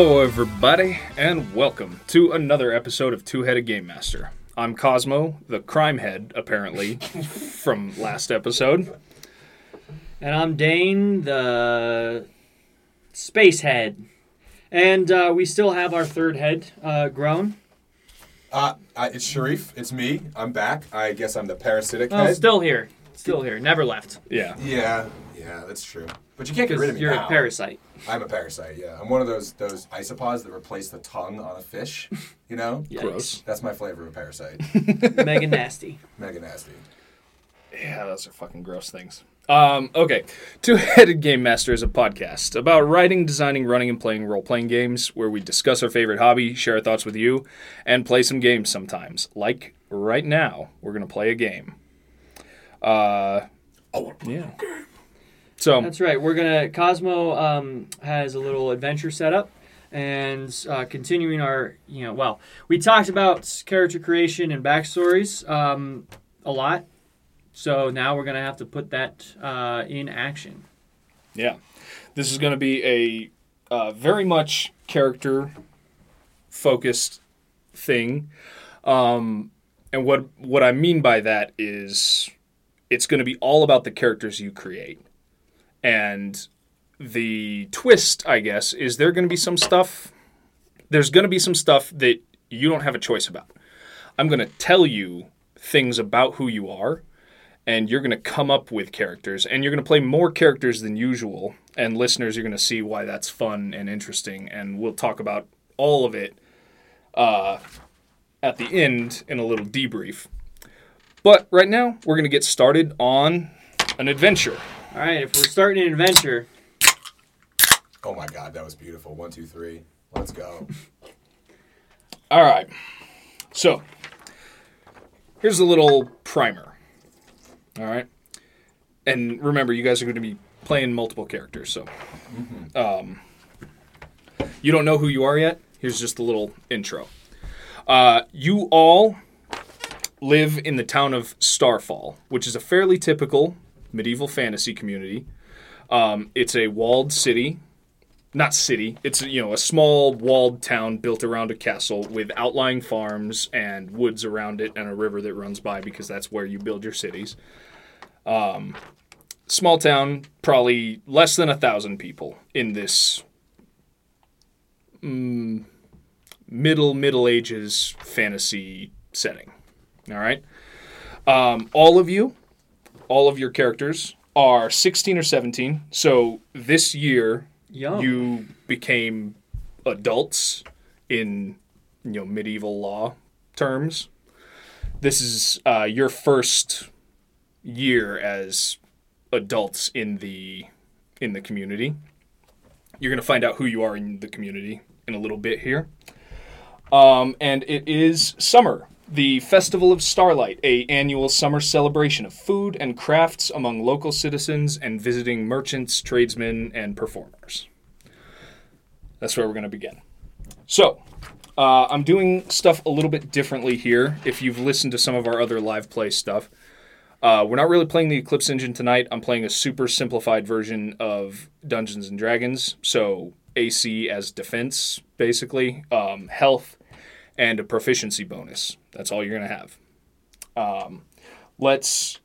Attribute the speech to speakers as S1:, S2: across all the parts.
S1: Hello, everybody, and welcome to another episode of Two Headed Game Master. I'm Cosmo, the crime head, apparently, from last episode.
S2: And I'm Dane, the space head. And uh, we still have our third head uh, grown.
S3: Uh, I, it's Sharif. It's me. I'm back. I guess I'm the parasitic
S2: Oh,
S3: head.
S2: still here. Still here. Never left.
S1: Yeah.
S3: Yeah, yeah, that's true. But you can't get rid of me
S2: you're
S3: now.
S2: a parasite.
S3: I'm a parasite. Yeah, I'm one of those those isopods that replace the tongue on a fish. You know,
S2: Yikes.
S1: Gross.
S3: that's my flavor of parasite.
S2: Mega nasty.
S3: Mega nasty.
S1: Yeah, those are fucking gross things. Um, okay. Two Headed Game Master is a podcast about writing, designing, running, and playing role playing games where we discuss our favorite hobby, share our thoughts with you, and play some games sometimes. Like right now, we're going to play a game. Uh, yeah. So,
S2: That's right. We're gonna. Cosmo um, has a little adventure set up, and uh, continuing our, you know, well, we talked about character creation and backstories um, a lot. So now we're gonna have to put that uh, in action.
S1: Yeah, this is going to be a uh, very much character focused thing, um, and what what I mean by that is it's going to be all about the characters you create, and the twist, I guess, is there going to be some stuff. There's going to be some stuff that you don't have a choice about. I'm going to tell you things about who you are and you're going to come up with characters and you're going to play more characters than usual and listeners you're going to see why that's fun and interesting and we'll talk about all of it uh, at the end in a little debrief but right now we're going to get started on an adventure
S2: All right. If we're starting an adventure,
S3: Oh my god, that was beautiful. One, two, three. Let's go.
S1: all right so here's a little primer all right and remember you guys are going to be playing multiple characters so um, you don't know who you are yet here's just a little intro uh, you all live in the town of starfall which is a fairly typical medieval fantasy community um, it's a walled city not city. It's you know a small walled town built around a castle with outlying farms and woods around it and a river that runs by because that's where you build your cities. Um, small town, probably less than a thousand people in this mm, middle Middle Ages fantasy setting. All right, um, all of you, all of your characters are 16 or 17. So this year you became adults in you know medieval law terms. This is uh, your first year as adults in the in the community. You're gonna find out who you are in the community in a little bit here. Um, and it is summer, the Festival of Starlight, a annual summer celebration of food and crafts among local citizens and visiting merchants, tradesmen, and performers. That's where we're going to begin. So, uh, I'm doing stuff a little bit differently here. If you've listened to some of our other live play stuff, uh, we're not really playing the Eclipse engine tonight. I'm playing a super simplified version of Dungeons and Dragons. So AC as defense, basically, um, health, and a proficiency bonus. That's all you're gonna have. Um, let's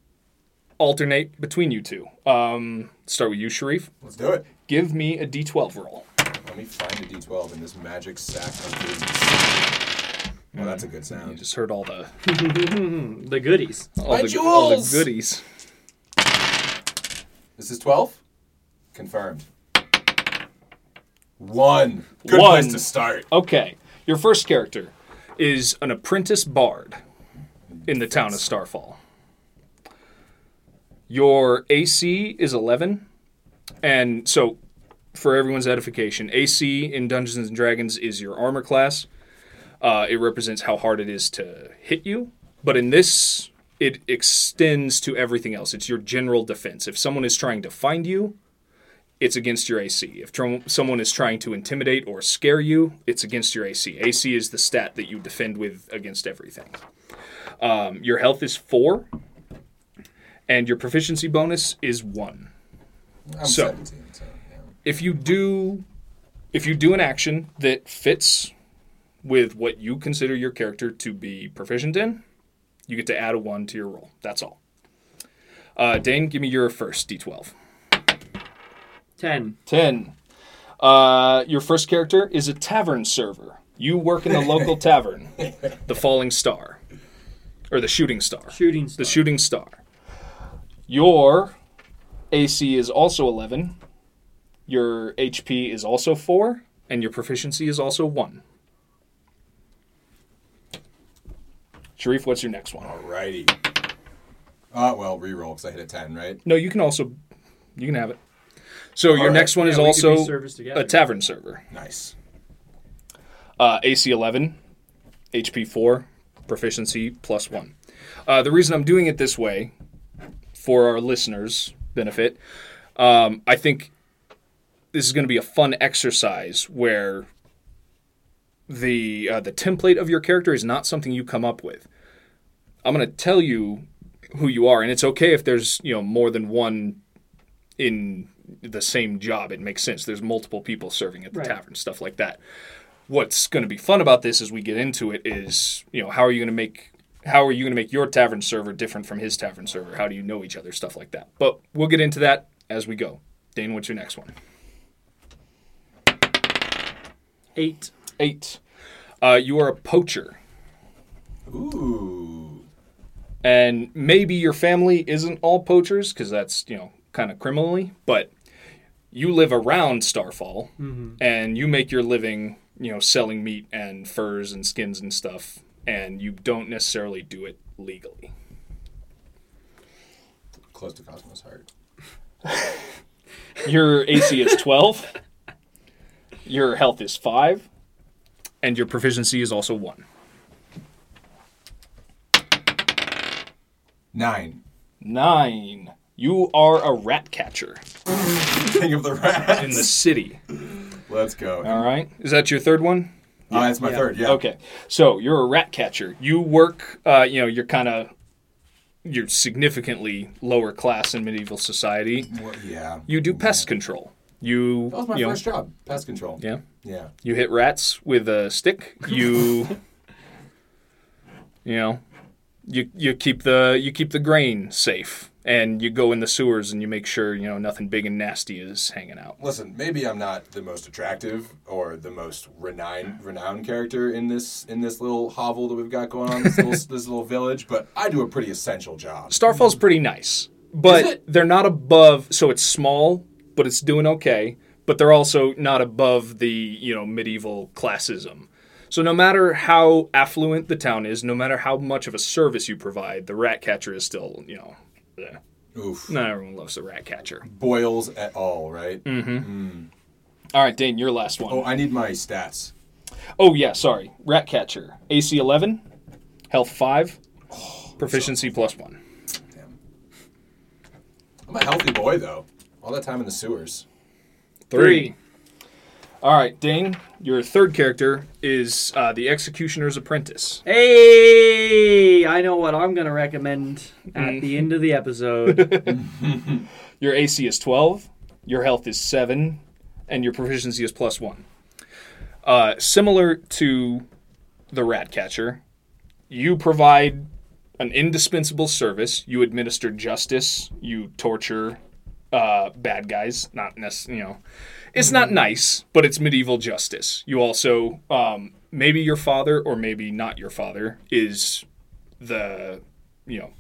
S1: alternate between you two. Um, start with you, Sharif.
S3: Let's do it.
S1: Give me a D12 roll.
S3: Let me find a D12 in this magic sack of goodies. Well, that's a good sound.
S1: You just heard all the
S2: the goodies.
S1: all,
S3: My
S1: the, all the goodies.
S3: This is 12? Confirmed. One. Good
S1: One.
S3: place to start.
S1: Okay, your first character is an apprentice bard in the town of Starfall. Your AC is 11, and so for everyone's edification, AC in Dungeons and Dragons is your armor class. Uh, it represents how hard it is to hit you, but in this, it extends to everything else. It's your general defense. If someone is trying to find you, it's against your AC. If tr- someone is trying to intimidate or scare you, it's against your AC. AC is the stat that you defend with against everything. Um, your health is four, and your proficiency bonus is one.
S3: I'm
S1: So-
S3: 17, so yeah.
S1: If you do if you do an action that fits with what you consider your character to be proficient in, you get to add a one to your roll. That's all. Uh, Dane, give me your first d12.
S2: Ten.
S1: 10. Uh, your first character is a tavern server. You work in the local tavern, the Falling Star, or the Shooting Star.
S2: Shooting
S1: The. Shooting Star. Your AC is also 11. Your HP is also 4. And your proficiency is also 1. Sharif, what's your next one?
S3: Alrighty. Uh, well, reroll because I hit a 10, right?
S1: No, you can also. You can have it. So your
S3: Alright.
S1: next one is
S2: Yeah, we could be
S1: also
S2: together.
S1: a tavern server.
S3: Nice.
S1: Uh, AC 11, HP 4, proficiency plus 1. Uh, the reason I'm doing it this way, for our listeners' benefit, um, I think this is going to be a fun exercise where the uh, the template of your character is not something you come up with. I'm going to tell you who you are, and it's okay if there's you know more than one in the same job. It makes sense. There's multiple people serving at the
S2: Right.
S1: tavern, stuff like that what's going to be fun about this as we get into it is you know how are you going to make how are you going to make your tavern server different from his tavern server how do you know each other stuff like that but we'll get into that as we go dane what's your next one
S2: Eight.
S1: eight uh, you are a poacher
S3: Ooh.
S1: and maybe your family isn't all poachers because that's you know kind of criminally but you live around starfall mm-hmm. and you make your living you know selling meat and furs and skins and stuff and you don't necessarily do it legally
S3: Close to Cosmos Heart.
S1: Your AC is 12. Your health is 5. And your proficiency is also 1.
S3: Nine.
S1: 9. You are a rat catcher
S3: King of the rats.
S1: in the city.
S3: Let's go.
S1: All right. Is that your third one?
S3: Oh, that's my
S2: Yeah.
S3: third. Yeah.
S1: Okay. So you're a rat catcher. You work, uh, you know, you're kind of, you're significantly lower class in medieval society.
S3: Well, yeah.
S1: You do pest control. You,
S3: That was my
S1: you know,
S3: first job. Pest control.
S1: yeah.
S3: Yeah.
S1: You hit rats with a stick. You, you know, you you keep the you keep the grain safe, and you go in the sewers and you make sure you know nothing big and nasty is hanging out.
S3: Listen, maybe I'm not the most attractive or the most renowned renowned character in this in this little hovel that we've got going on this little this little village, but I do a pretty essential job.
S1: Starfall's pretty nice, but they're not above. So it's small, but it's doing okay. But they're also not above the you know medieval classism. So no matter how affluent the town is, no matter how much of a service you provide, the rat catcher is still you know. eh.
S3: Oof.
S1: Not everyone loves the rat catcher.
S3: Boils at all, right? Mm-hmm.
S1: All right, Dane, your last one.
S3: Oh, I need my stats.
S1: Oh yeah, sorry. Rat catcher. AC 11, health 5, proficiency plus 1.
S3: Damn. I'm a healthy boy though. All that time in the sewers.
S2: Three.
S1: All right, Dane, your third character is uh, the Executioner's Apprentice.
S2: Hey, I know what I'm gonna recommend at the end of the episode.
S1: Your AC is 12, your health is 7, and your proficiency is plus 1. Uh, similar to the Rat Catcher, you provide an indispensable service. You administer justice, you torture uh, bad guys. Not necessarily, you know, it's not nice, but it's medieval justice. You also, um, maybe your father or maybe not your father is the, you know,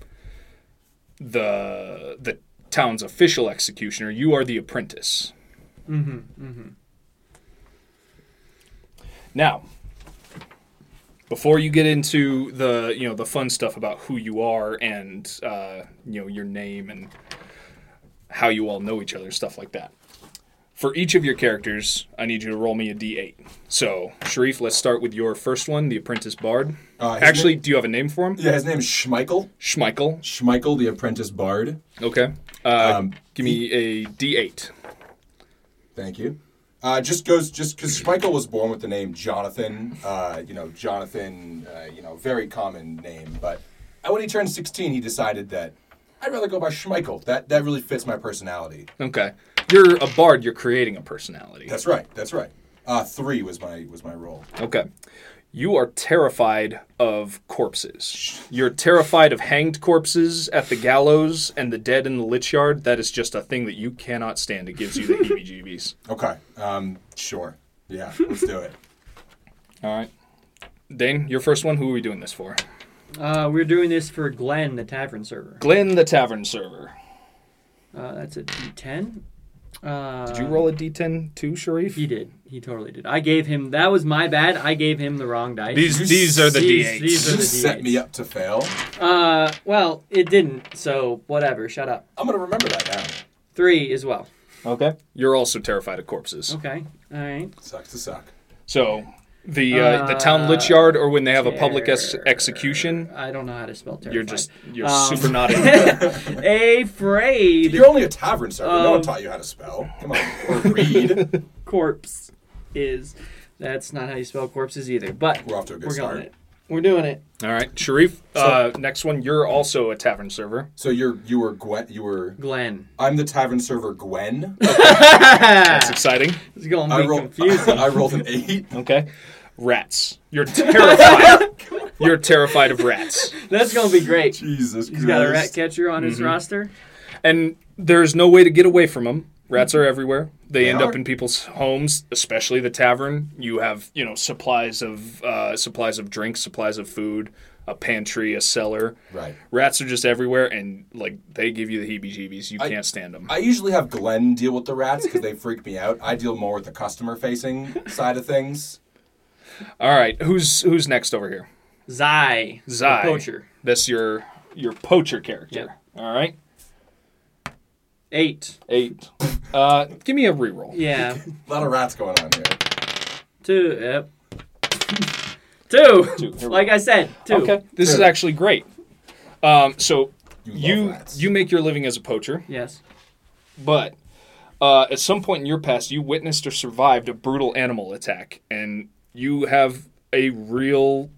S1: the the town's official executioner. You are the apprentice.
S2: mm-hmm, mm-hmm.
S1: Now, before you get into the you know the fun stuff about who you are and uh, you know your name and how you all know each other, stuff like that. For each of your characters, I need you to roll me a d8. So, Sharif, let's start with your first one, the apprentice bard.
S3: Uh, his
S1: Actually, do you have a name for him?
S3: yeah, his name is Schmeichel.
S1: Schmeichel.
S3: Schmeichel, the apprentice bard.
S1: Okay. Uh,
S3: Um,
S1: give me a d8.
S3: Thank you. Uh, just goes just because Schmeichel was born with the name Jonathan. Uh, you know, Jonathan. Uh, you know, very common name. But uh, when he turned 16, he decided that I'd rather go by Schmeichel. That that really fits my personality.
S1: Okay. You're a bard. You're creating a personality.
S3: That's right. That's right. Uh, three was my was my roll.
S1: Okay. You are terrified of corpses. You're terrified of hanged corpses at the gallows and the dead in the lich yard. That is just a thing that you cannot stand. It gives you the heebie-jeebies.
S3: Okay. Um, sure. Yeah, let's do it.
S1: All right. Dane, your first one. Who are we doing this for?
S2: Uh, we're doing this for Glenn, the tavern server.
S1: Glenn, the tavern server.
S2: Uh, that's a D10. Uh,
S1: Did you roll a d10 too, Sharif?
S2: He did. He totally did. I gave him. That was my bad. I gave him the wrong dice.
S1: These these are the
S2: these-
S1: d8s.
S2: these are
S3: You
S2: the
S3: set
S2: D8s.
S3: me up to fail.
S2: Uh, well, it didn't. So whatever. Shut up.
S3: I'm gonna remember that now.
S2: Three as well.
S1: Okay. You're also terrified of corpses.
S2: Okay. All right.
S3: Sucks to suck.
S1: So the uh, the town lich yard, or when they have a public ex- execution,
S2: I don't know how to spell terrified.
S1: you're just you're
S2: Um,
S1: super naughty.
S2: afraid.
S3: You're only a tavern server. no one
S2: Um,
S3: taught you how to spell. Come on, or read.
S2: corpse is. That's not how you spell corpses either. But
S3: We're off to a good
S2: we're
S3: start.
S2: it. We're doing it.
S1: All right, Sharif. uh, next one. You're also a tavern server.
S3: So you're you were Gwen. You were.
S2: Glenn.
S3: I'm the tavern server Gwen.
S1: That's exciting.
S2: It's going to
S3: I
S2: be
S3: rolled.
S2: confusing.
S3: I rolled an eight.
S1: Okay. Rats. You're terrified. You're terrified of rats.
S2: That's going to be great.
S3: Jesus
S2: He's got a rat catcher on
S1: Mm-hmm.
S2: his roster.
S1: And there's no way to get away from them. Rats are everywhere. They,
S3: They
S1: end
S3: are.
S1: up in people's homes, especially the tavern. You have, you know, supplies of uh, supplies of drinks, supplies of food, a pantry, a cellar.
S3: Right.
S1: Rats are just everywhere, and like they give you the heebie-jeebies. You
S3: I-
S1: can't stand them.
S3: I usually have Glenn deal with the rats because they freak me out. I deal more with the customer facing side of things.
S1: All right, who's who's next over here?
S2: Zai. the
S1: Zai.
S2: poacher.
S1: That's your your poacher character.
S2: Yep.
S1: All right,
S2: Eight.
S1: eight. Uh, give me a reroll.
S2: Yeah.
S3: A lot of rats going on here.
S2: Two. Yep. Two.
S1: Two. Here we
S2: Like I said, two.
S1: Okay, this is actually great. Um, so
S3: You, love
S1: you
S3: rats.
S1: you make your living as a poacher,
S2: Yes.
S1: but uh, at some point in your past, you witnessed or survived a brutal animal attack, and you have a real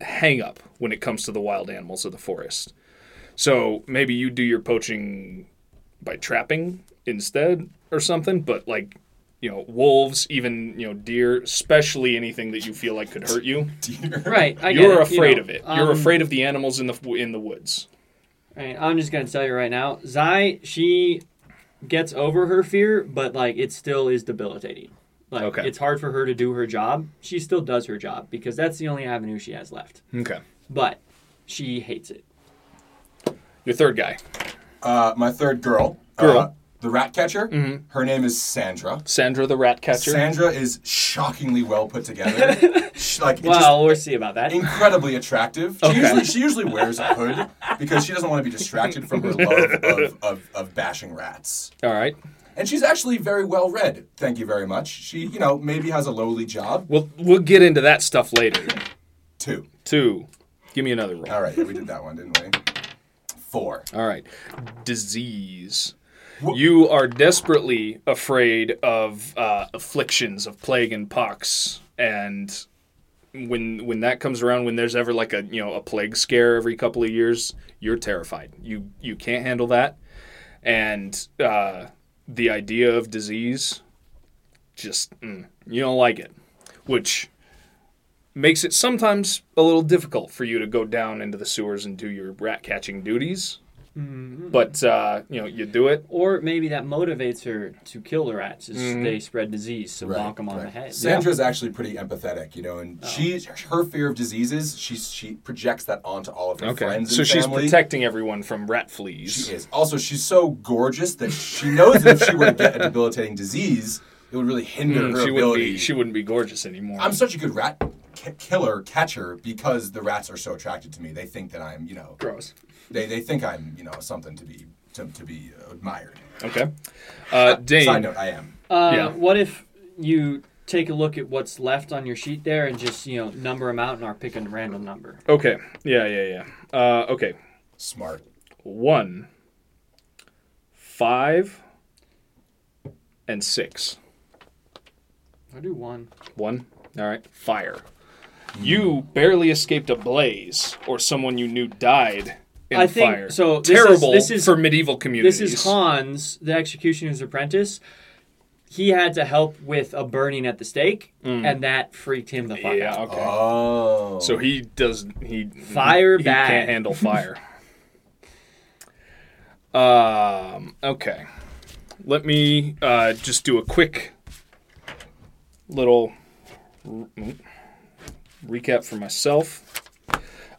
S1: hang up when it comes to the wild animals of the forest. So maybe you do your poaching by trapping instead or something, but like you know wolves, even you know deer, especially anything that you feel like could hurt you.
S3: Deer.
S2: Right. I
S1: You're
S2: it, you
S1: afraid
S2: know.
S1: of it. You're
S2: Um,
S1: afraid of the animals in the in the woods.
S2: Right, I'm just gonna tell you right now, Zai, she gets over her fear, but like it still is debilitating. Like
S1: Okay.
S2: it's hard for her to do her job. She still does her job because that's the only avenue she has left.
S1: Okay.
S2: But she hates it.
S1: Your third guy,
S3: Uh, my third girl.
S1: Girl.
S3: Uh, the rat catcher. Her name is Sandra.
S1: Sandra the rat catcher.
S3: Sandra is shockingly well put together. She- like
S2: Well, we'll see about that.
S3: incredibly attractive. She
S1: Okay.
S3: usually she usually wears a hood because she doesn't want to be distracted from her love of, of, of bashing rats.
S1: All right.
S3: And she's actually very well read. Thank you very much. She, you know, maybe has a lowly job.
S1: We'll we'll get into that stuff later.
S3: Two.
S1: Two. Give me another roll.
S3: All right, we did that one, didn't we? Four.
S1: All right. Disease. You are desperately afraid of uh, afflictions of plague and pox, and when when that comes around, when there's ever like a you know a plague scare every couple of years, you're terrified. You you can't handle that, and uh, the idea of disease, just mm, you don't like it, which makes it sometimes a little difficult for you to go down into the sewers and do your rat catching duties. But uh, you know, you do it.
S2: Or maybe that motivates her to kill the rats as
S1: Mm-hmm.
S2: they spread disease, so
S3: Right,
S2: bonk them on
S3: right.
S2: the head.
S3: Sandra's actually pretty empathetic, you know, and
S2: Oh.
S3: she her fear of diseases, she she projects that onto all of her
S1: Okay,
S3: friends
S1: so
S3: and
S1: she's
S3: family.
S1: protecting everyone from rat fleas.
S3: She is. Also, she's so gorgeous that she knows that if she were to get a debilitating disease, it would really hinder
S1: Mm,
S3: her
S1: she wouldn't
S3: ability.
S1: be. She wouldn't be gorgeous anymore.
S3: I'm such a good rat k- killer catcher because the rats are so attracted to me. They think that I'm, you know,
S2: Gross.
S3: they, they think I'm, you know, something to be to, to be admired.
S1: okay. Uh, Dane.
S3: Side note, I am.
S2: Uh,
S1: Yeah.
S2: What if you take a look at what's left on your sheet there and just you know number them out and I'll pick a random number.
S1: Okay. Yeah, yeah, yeah. Uh, okay.
S3: Smart.
S1: One, five, and six.
S2: I'll do one.
S1: One. All right. Fire. You barely escaped a blaze, or someone you knew died in
S2: I
S1: a
S2: think-
S1: fire.
S2: so this is-
S1: Terrible
S2: this is-
S1: for medieval communities.
S2: This is Hans, the executioner's apprentice. he had to help with a burning at the stake, and that freaked him the fuck
S1: Mm. Yeah.
S2: out.
S1: Okay.
S3: Oh.
S1: So he does he
S2: Fire
S1: he
S2: bad.
S1: can't handle fire. um. Okay. Let me uh, just do a quick little re- recap for myself.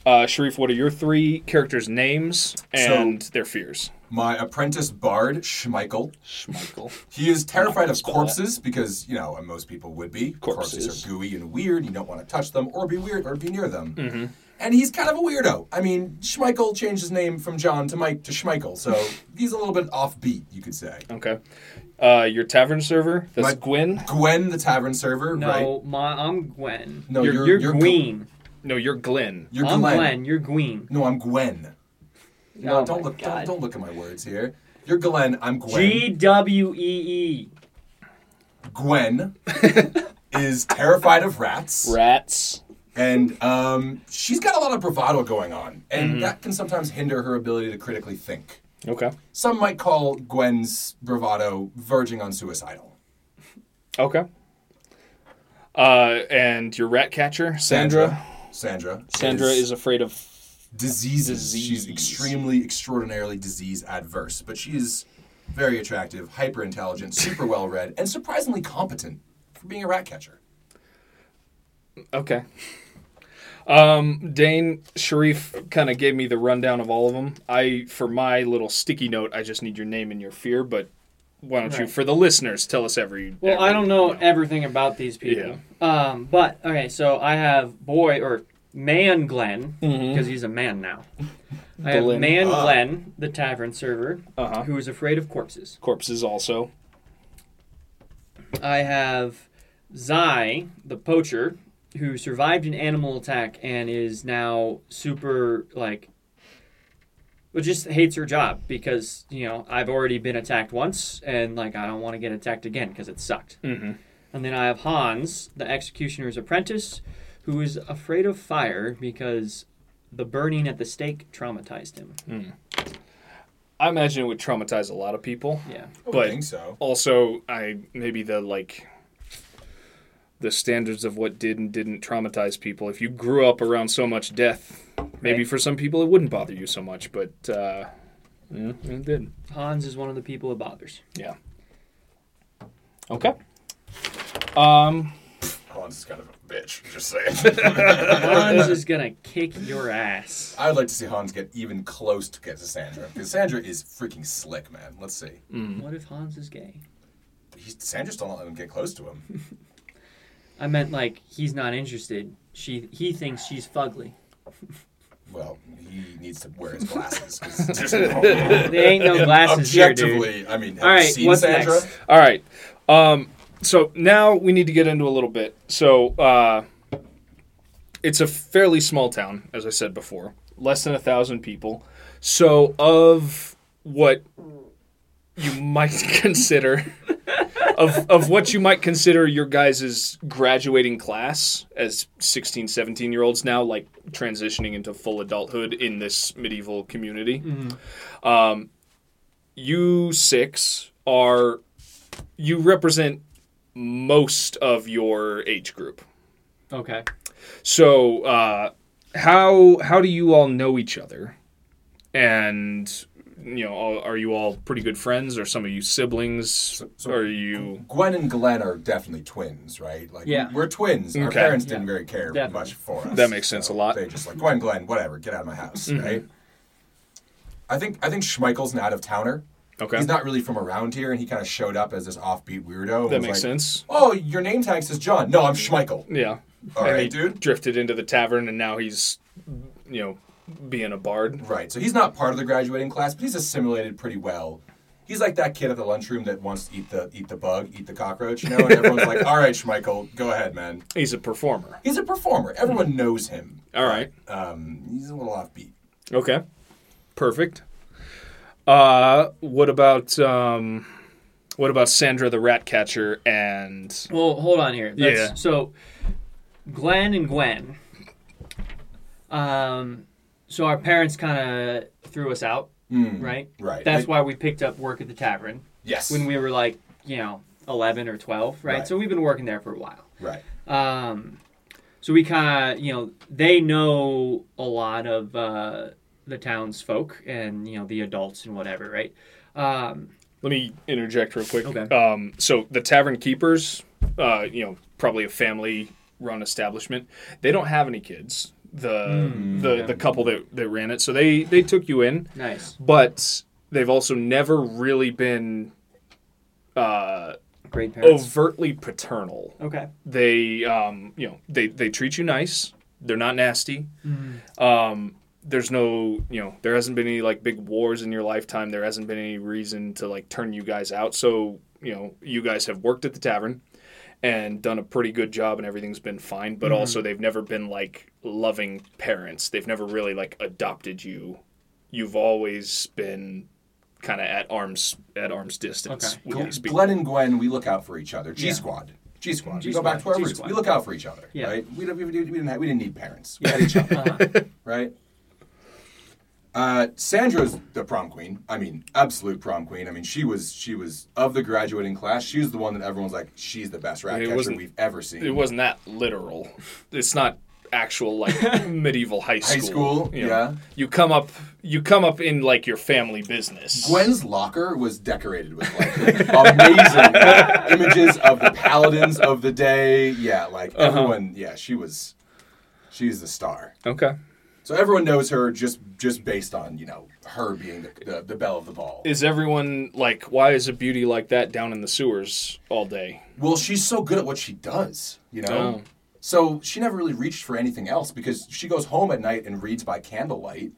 S1: Uh, Sharif, what are your three characters' names and their fears?
S3: my apprentice bard, Schmeichel.
S1: Schmeichel.
S3: He is terrified of corpses because, you know, and most people would be.
S1: Corpses.
S3: are gooey and weird. You don't want to touch them or be weird or be near them. And he's kind of a weirdo. I mean, Schmeichel changed his name from John to Mike to Schmeichel, so he's a little bit offbeat, you could say.
S1: Okay. Uh, your tavern server. That's
S3: My-
S1: Gwyn.
S3: Gwen, the tavern server,
S2: No,
S3: right?
S2: my, I'm Gwen.
S3: No,
S2: you're,
S3: you're-
S2: you're,
S3: you're
S1: No, you're Glenn.
S3: You're
S2: I'm
S3: Glenn.
S2: Glenn. You're Gween.
S3: No, I'm Gwen. No,
S2: Oh
S3: don't
S2: my
S3: look. Don't,
S2: God.
S3: don't look at my words here. You're Glenn. I'm Gwen.
S2: G W E E.
S3: Gwen is terrified of rats,
S1: Rats.
S3: and um, she's got a lot of bravado going on, and
S2: Mm-hmm.
S3: that can sometimes hinder her ability to critically think.
S1: Okay.
S3: Some might call Gwen's bravado verging on suicidal.
S1: Okay. Uh, and your rat catcher, Sandra.
S3: Sandra.
S1: Sandra is afraid of.
S3: diseases. She's extremely, extraordinarily disease adverse, but she is very attractive, hyper intelligent, super well read, and surprisingly competent for being a rat catcher.
S1: Okay. Um, Dane Sharif kind of gave me the rundown of all of them. I, for my little sticky note, I just need your name and your fear. But why don't you, for the listeners, tell us every.
S2: Well,
S1: every-
S2: I don't know everything about these people. Um, but okay, so I have boy or man Glenn because he's a man now. I have
S1: Glenn.
S2: man
S3: Ah.
S2: Glenn, the tavern server,
S1: Uh-huh.
S2: who is afraid of corpses.
S1: Corpses also.
S2: I have Zai, the poacher, who survived an animal attack and is now super like well just hates her job because you know I've already been attacked once and like I don't want to get attacked again because it sucked.
S1: Mm-hmm.
S2: And then I have Hans, the executioner's apprentice, who is afraid of fire because the burning at the stake traumatized him.
S1: I imagine it would traumatize a lot of people.
S2: Yeah.
S3: I would
S1: But-
S3: think so.
S1: Also, I maybe the like the standards of what did and didn't traumatize people. If you grew up around so much death, maybe
S2: Right.
S1: for some people it wouldn't bother you so much, but uh, yeah, it did.
S2: Hans is one of the people it bothers.
S1: Yeah. Okay. Um.
S3: Hans is kind of a bitch, just saying.
S2: Hans is gonna kick your ass.
S3: I would like to see Hans get even close to get to Sandra. Because Sandra is freaking slick, man. Let's see.
S2: What if Hans is gay?
S3: He's, Sandra still not letting him get close to him.
S2: I meant like he's not interested. She he thinks she's fugly.
S3: Well, he needs to wear his glasses. 'cause there's
S2: There ain't no glasses here, dude.
S3: Objectively, I mean, have
S2: All
S3: you
S2: right,
S3: seen
S2: what's
S3: Sandra?
S2: next?
S1: All right. Um. So now we need to get into a little bit. So uh, it's a fairly small town, as I said before, less than a thousand people. So of what you might consider of of what you might consider your guys' graduating class as 16 17 year olds now like transitioning into full adulthood in this medieval community. Um, you six are you represent most of your age group.
S2: Okay.
S1: so uh, how how do you all know each other? And you know all- are you all pretty good friends or some of you siblings
S3: so-
S1: are you
S3: Gwen and Glenn are definitely twins, right? Like,
S2: Yeah.
S3: we're twins. Our
S1: Okay.
S3: parents
S2: Yeah.
S3: didn't very care
S2: Definitely.
S3: much for us.
S1: That makes sense a lot.
S3: They just like Gwen, Glenn, whatever, get out of my house, mm-hmm. right? I think I think Schmeichel's an out of towner.
S1: okay
S3: He's not really from around here, and he kind of showed up as this offbeat weirdo.
S1: that makes
S3: like,
S1: sense
S3: Oh, your name tag says John. No, I'm Schmeichel.
S1: yeah
S3: All
S1: and
S3: right,
S1: he
S3: dude.
S1: drifted into the tavern and now he's you know being a bard
S3: Right. So he's not part of the graduating class, but he's assimilated pretty well. He's like that kid at the lunchroom that wants to eat the eat the bug, eat the cockroach, you know, and everyone's like, "All right, Schmeichel, go ahead, man."
S1: he's a performer
S3: He's a performer. Everyone knows him.
S1: all right
S3: Um, he's a little offbeat.
S1: Okay. Perfect. Uh, what about um, what about Sandra the rat catcher and
S2: Well, hold on here. That's,
S1: Yeah.
S2: So, Glenn and Gwen. Um, so our parents kind of threw us out,
S3: Mm,
S2: right?
S3: Right.
S2: That's
S3: Like-
S2: why we picked up work at the tavern
S3: Yes.
S2: when we were like, you know, eleven or twelve, right?
S3: Right.
S2: So we've been working there for a while.
S3: Right.
S2: Um, so we kind of, you know, they know a lot of uh, the townsfolk and you know the adults and whatever, right? Um,
S1: Let me interject real quick.
S2: Okay.
S1: Um, so the Tavern Keepers, uh, you know, probably a family-run establishment. They don't have any kids. The the the couple that, that ran it, so they they took you in,
S2: nice,
S1: but they've also never really been uh,
S2: great parents.
S1: overtly paternal.
S2: Okay.
S1: They um, you know they they treat you nice. They're not nasty. Um, there's no you know there hasn't been any like big wars in your lifetime. There hasn't been any reason to like turn you guys out. So you know you guys have worked at the tavern and done a pretty good job and everything's been fine but also they've never been like loving parents they've never really like adopted you you've always been kind of at arm's at arm's distance
S2: Okay.
S1: with these
S3: Glenn and Gwen, we look out for each other. G
S2: Yeah.
S3: Squad. G Squad. We go back to our roots.
S2: G-Squad.
S3: We look out for each other.
S2: Yeah.
S3: Right. We, we, didn't- we didn't have, we didn't need parents. We had each other.
S2: Uh-huh.
S3: right. Uh, Sandra's the prom queen. I mean, absolute prom queen. I mean, she was she was of the graduating class. She was the one that everyone's like, she's the best rat
S1: It
S3: catcher
S1: wasn't-
S3: we've ever seen.
S1: it wasn't that literal it's not actual like medieval high school
S3: High school,
S1: you know.
S3: yeah.
S1: you come up you come up in like your family business
S3: Gwen's locker was decorated with like amazing images of the paladins of the day. Yeah, like
S1: Uh-huh.
S3: everyone. Yeah, she was. She's the star.
S1: okay
S3: So everyone knows her just just based on you know her being the, the, the belle of the ball.
S1: is everyone like why is a beauty like that down in the sewers all day
S3: Well, she's so good at what she does, you know.
S1: Oh.
S3: So she never really reached for anything else because she goes home at night and reads by candlelight,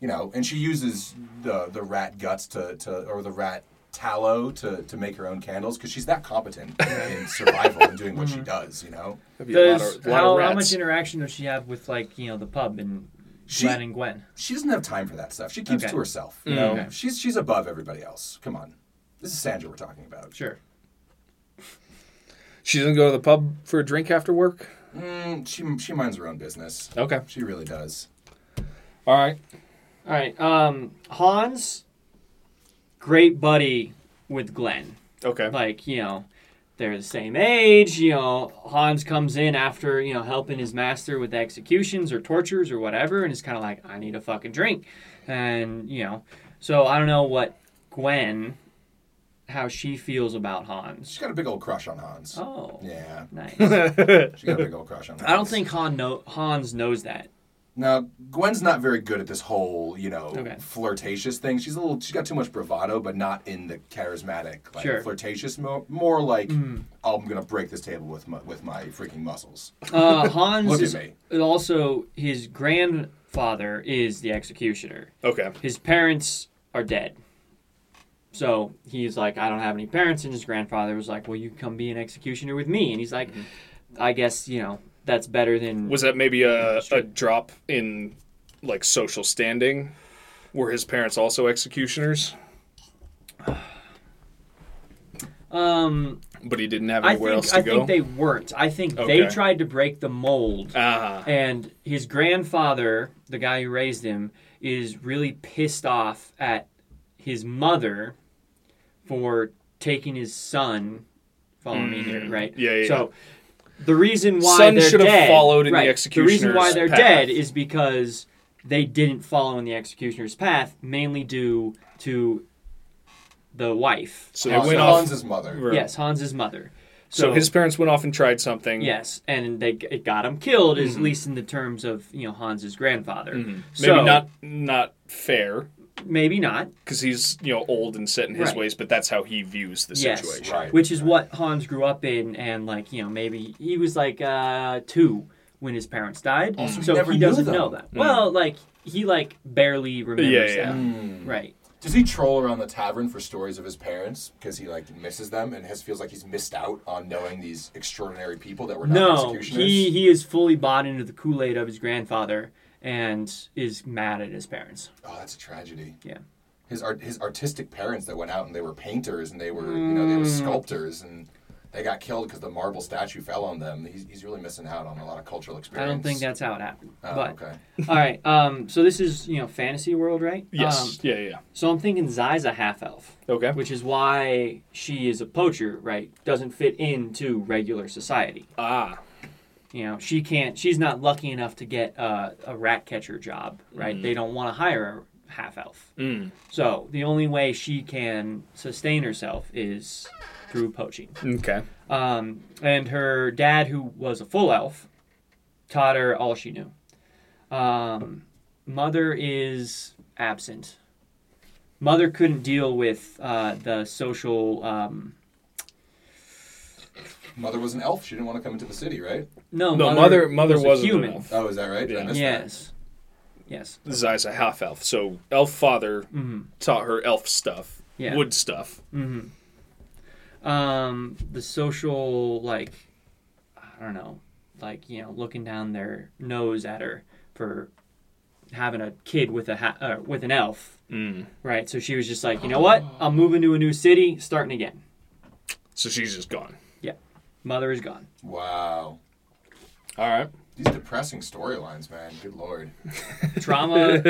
S3: you know, and she uses the the rat guts to, to or the rat tallow to, to make her own candles because she's that competent in survival and doing what she mm-hmm. does, you know.
S1: That'd a lot
S2: Does,
S1: of, a lot
S2: how,
S1: of
S2: how much interaction does she have with like you know the pub and
S3: She-
S2: Glenn and Gwen?
S3: She doesn't have time for that stuff. She keeps
S2: Okay.
S3: to herself, you know.
S2: Okay.
S3: She's she's above everybody else. Come on, this is Sandra we're talking about.
S2: Sure.
S1: she doesn't go to the pub for a drink after work
S3: Mm, she she minds her own business.
S1: okay
S3: She really does.
S1: all right
S2: All right. Um, Hans, great buddy with Glenn.
S1: okay
S2: Like you know, they're the same age. You know, Hans comes in after you know helping his master with executions or tortures or whatever, and is kind of like, I need a fucking drink, and you know, so I don't know what Gwen, how she feels about Hans.
S3: She's got a big old crush on Hans.
S2: Oh,
S3: Yeah,
S2: nice.
S3: she got a big old crush on Hans.
S2: I don't think Han know, Hans knows that.
S3: Now, Gwen's not very good at this whole, you know,
S2: Okay.
S3: flirtatious thing. She's a little, she's got too much bravado, but not in the charismatic, like
S2: Sure.
S3: flirtatious. More, more like, I'm gonna break this table with my, with my freaking muscles.
S2: Uh, Hans
S3: Look
S2: is
S3: at me.
S2: also his grandfather is the executioner.
S1: okay
S2: His parents are dead. So he's like, I don't have any parents, and his grandfather was like, Well, you come be an executioner with me, and he's like, I guess you know that's better than
S1: was that maybe a, a drop in like social standing were his parents also executioners
S2: um.
S1: but he didn't have
S2: I
S1: anywhere
S2: think
S1: else to
S2: I
S1: go
S2: think they weren't. I think they tried to break the mold.
S1: ah
S2: And his grandfather, the guy who raised him, is really pissed off at his mother for taking his son. Follow me here, right?
S1: Mm. Yeah, yeah,
S2: So the reason why
S1: Son
S2: they're
S1: should have
S2: dead,
S1: followed in the
S2: right, The reason why they're
S1: path.
S2: dead is because they didn't follow in the executioner's path, mainly due to the wife.
S1: so they
S3: Hans,
S1: went off
S3: Hans's mother.
S1: Right.
S2: Yes, Hans's mother.
S1: so his parents went off and tried something
S2: Yes, and they it got him killed, at mm-hmm. least in the terms of you know Hans's grandfather. Mm-hmm.
S1: maybe
S2: So,
S1: not not fair
S2: maybe not.
S1: because he's you know old and set in his
S2: Right.
S1: ways, but that's how he views the
S2: Yes,
S1: situation.
S3: Right.
S2: which is what Hans grew up in, and like you know maybe he was like uh, two when his parents died,
S3: Also,
S2: so
S3: never
S2: he doesn't
S3: them.
S2: know that. Well, like he like barely remembers
S1: Yeah, yeah.
S2: that.
S3: Mm.
S2: Right.
S3: Does he troll around the tavern for stories of his parents because he like misses them and has feels like he's missed out on knowing these extraordinary people that were not
S2: No,
S3: executioners?
S2: he he is fully bought into the Kool Aid of his grandfather and is mad at his parents.
S3: Oh, that's a tragedy.
S2: Yeah.
S3: His art, his artistic parents that went out and they were painters and they were you know they were
S2: Mm.
S3: sculptors and they got killed because the marble statue fell on them. He's, he's really missing out on a lot of cultural experience.
S2: I don't think that's how it happened.
S3: Oh,
S2: but
S3: okay.
S2: all right. Um, so this is you know fantasy world, right?
S1: Yes.
S2: Um,
S1: yeah, yeah.
S2: so I'm thinking Zai's a half elf,
S1: Okay.
S2: which is why she is a poacher, right? Doesn't fit into regular society.
S1: Ah.
S2: You know, she can't. She's not lucky enough to get uh, a rat catcher job, right? They don't want to hire a half elf.
S1: Mm.
S2: So the only way she can sustain herself is through poaching.
S1: Okay.
S2: Um, and her dad, who was a full elf, taught her all she knew. Um, mother is absent. Mother couldn't deal with uh, the social. Um,
S3: Mother was an elf. She didn't want to come into the city, right?
S2: no,
S1: No, mother mother
S2: was a
S1: wasn't
S2: human.
S1: an elf.
S3: Oh, is that right? Did I
S1: Yeah.
S3: miss that?
S2: Yes. Yes.
S1: Zai's a half elf, so elf father
S2: hmm
S1: taught her elf stuff,
S2: Yeah.
S1: wood stuff.
S2: hmm Um, the social, like, I don't know, like you know, looking down their nose at her for having a kid with a ha- uh, with an elf,
S1: Mm.
S2: right? So she was just like, you know what? I'm moving to a new city, starting again.
S1: So she's just gone.
S2: Mother is gone.
S3: Wow.
S1: All right.
S3: These depressing storylines, man. Good lord.
S2: Trauma.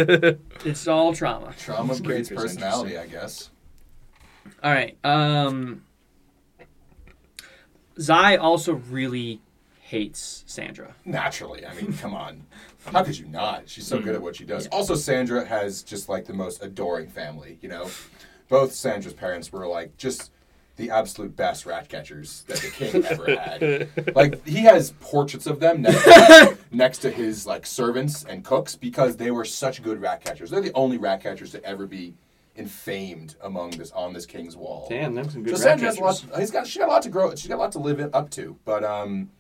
S2: it's all trauma.
S3: Trauma
S1: This
S3: breeds
S1: character's
S3: personality, I guess.
S2: All right. Um, Zai also really hates Sandra.
S3: Naturally. I mean, come on. How could you not? She's so good at what she does. Also, Sandra has just like the most adoring family, you know? Both Sandra's parents were like just the absolute best rat catchers that the king ever had. Like he has portraits of them next to, next to his like servants and cooks because they were such good rat catchers. They're the only rat catchers to ever be infamed among this on this king's wall.
S2: Damn, them some
S3: So
S2: good
S3: Sandra
S2: rat
S3: has a lot.
S2: catchers.
S3: He's got. She got a lot to grow. She's got a lot to live in, up to. But um,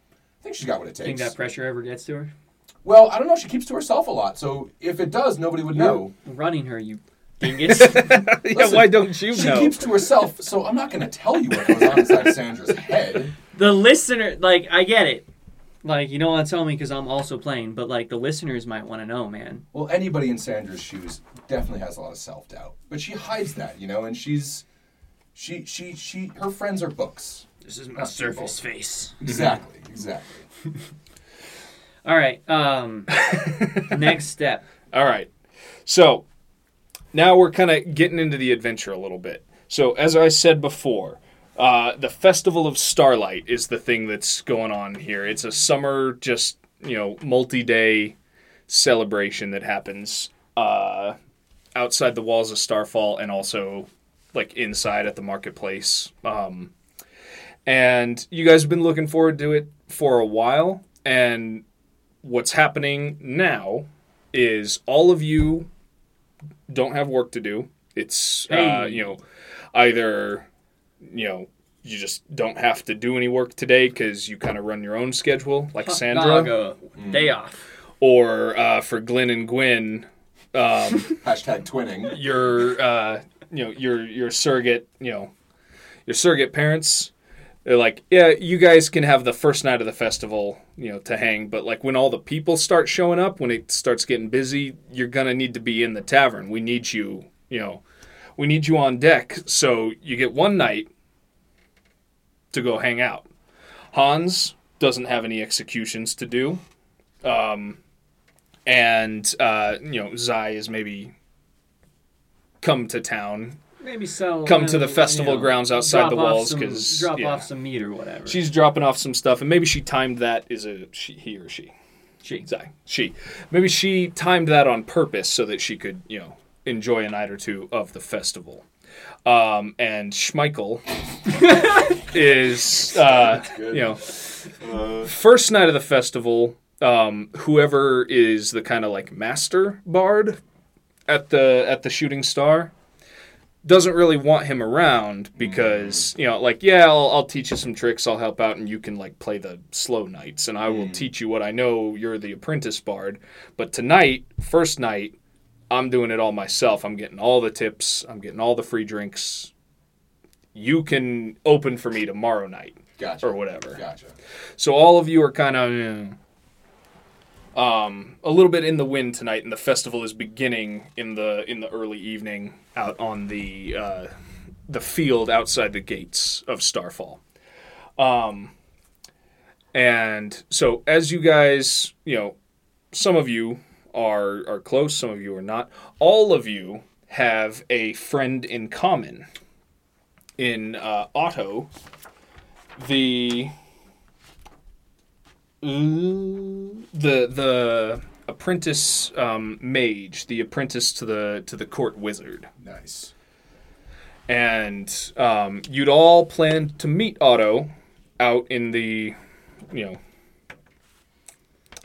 S3: I think she's got what it
S2: Think
S3: takes.
S2: that pressure ever gets to her?
S3: well, I don't know. She keeps to herself a lot. So if it does, nobody would know.
S2: Running her, you dingus.
S1: yeah,
S3: Listen,
S1: why don't you
S3: She
S1: know?
S3: keeps to herself. So I'm not going to tell you what goes on inside Sandra's head.
S2: the listener, like, I get it. Like, you don't want to tell me because I'm also playing, but like, the listeners might want to know, man.
S3: Well, anybody in Sandra's shoes definitely has a lot of self doubt, but she hides that, you know. And she's, she, she, she. Her friends are books.
S2: This is
S3: my surface
S2: face.
S3: Exactly. Exactly.
S2: All right. Um, next step.
S1: All right. So now we're kind of getting into the adventure a little bit. So as I said before, uh, the Festival of Starlight is the thing that's going on here. It's a summer, just you know, multi-day celebration that happens uh, outside the walls of Starfall and also like inside at the marketplace. Um, and you guys have been looking forward to it for a while. And what's happening now is all of you don't have work to do. It's uh, you know either you know you just don't have to do any work today because you kind of run your own schedule like Sandra,
S2: Naga, day off.
S1: or uh, for Glenn and Gwen, um,
S3: Hashtag twinning.
S1: your uh, you know your your surrogate you know your surrogate parents. They're like, yeah, you guys can have the first night of the festival, you know, to hang. But like when all the people start showing up, when it starts getting busy, you're gonna need to be in the tavern. We need you, you know, we need you on deck. So you get one night to go hang out. Hans doesn't have any executions to do, um, and uh, you know, Zai is maybe come to town
S2: Maybe sell.
S1: come to the
S2: uh,
S1: festival
S2: you know,
S1: grounds outside the walls because
S2: drop off some meat or whatever.
S1: she's dropping off some stuff and maybe she timed that is a she he or she
S2: she.
S1: Zai, she maybe she timed that on purpose so that she could you know enjoy a night or two of the festival um, and Schmeichel is uh, you know first night of the festival um, whoever is the kind of like master bard at the at the shooting star doesn't really want him around mm. because you know like yeah I'll, I'll teach you some tricks i'll help out and you can like play the slow nights and i will mm. teach you what i know you're the apprentice bard. But tonight first night i'm doing it all myself. I'm getting all the tips i'm getting all the free drinks. You can open for me tomorrow night
S3: Gotcha.
S1: or whatever.
S3: Gotcha.
S1: so all of you are kind of eh. Um, a little bit in the wind tonight, and the festival is beginning in the in the early evening out on the uh, the field outside the gates of Starfall. Um, and so as you guys, you know, some of you are are close, some of you are not. All of you have a friend in common. In uh, Otto, the the the apprentice um, mage, the apprentice to the to the court wizard
S3: Nice.
S1: and um, you'd all planned to meet Otto out in the, you know,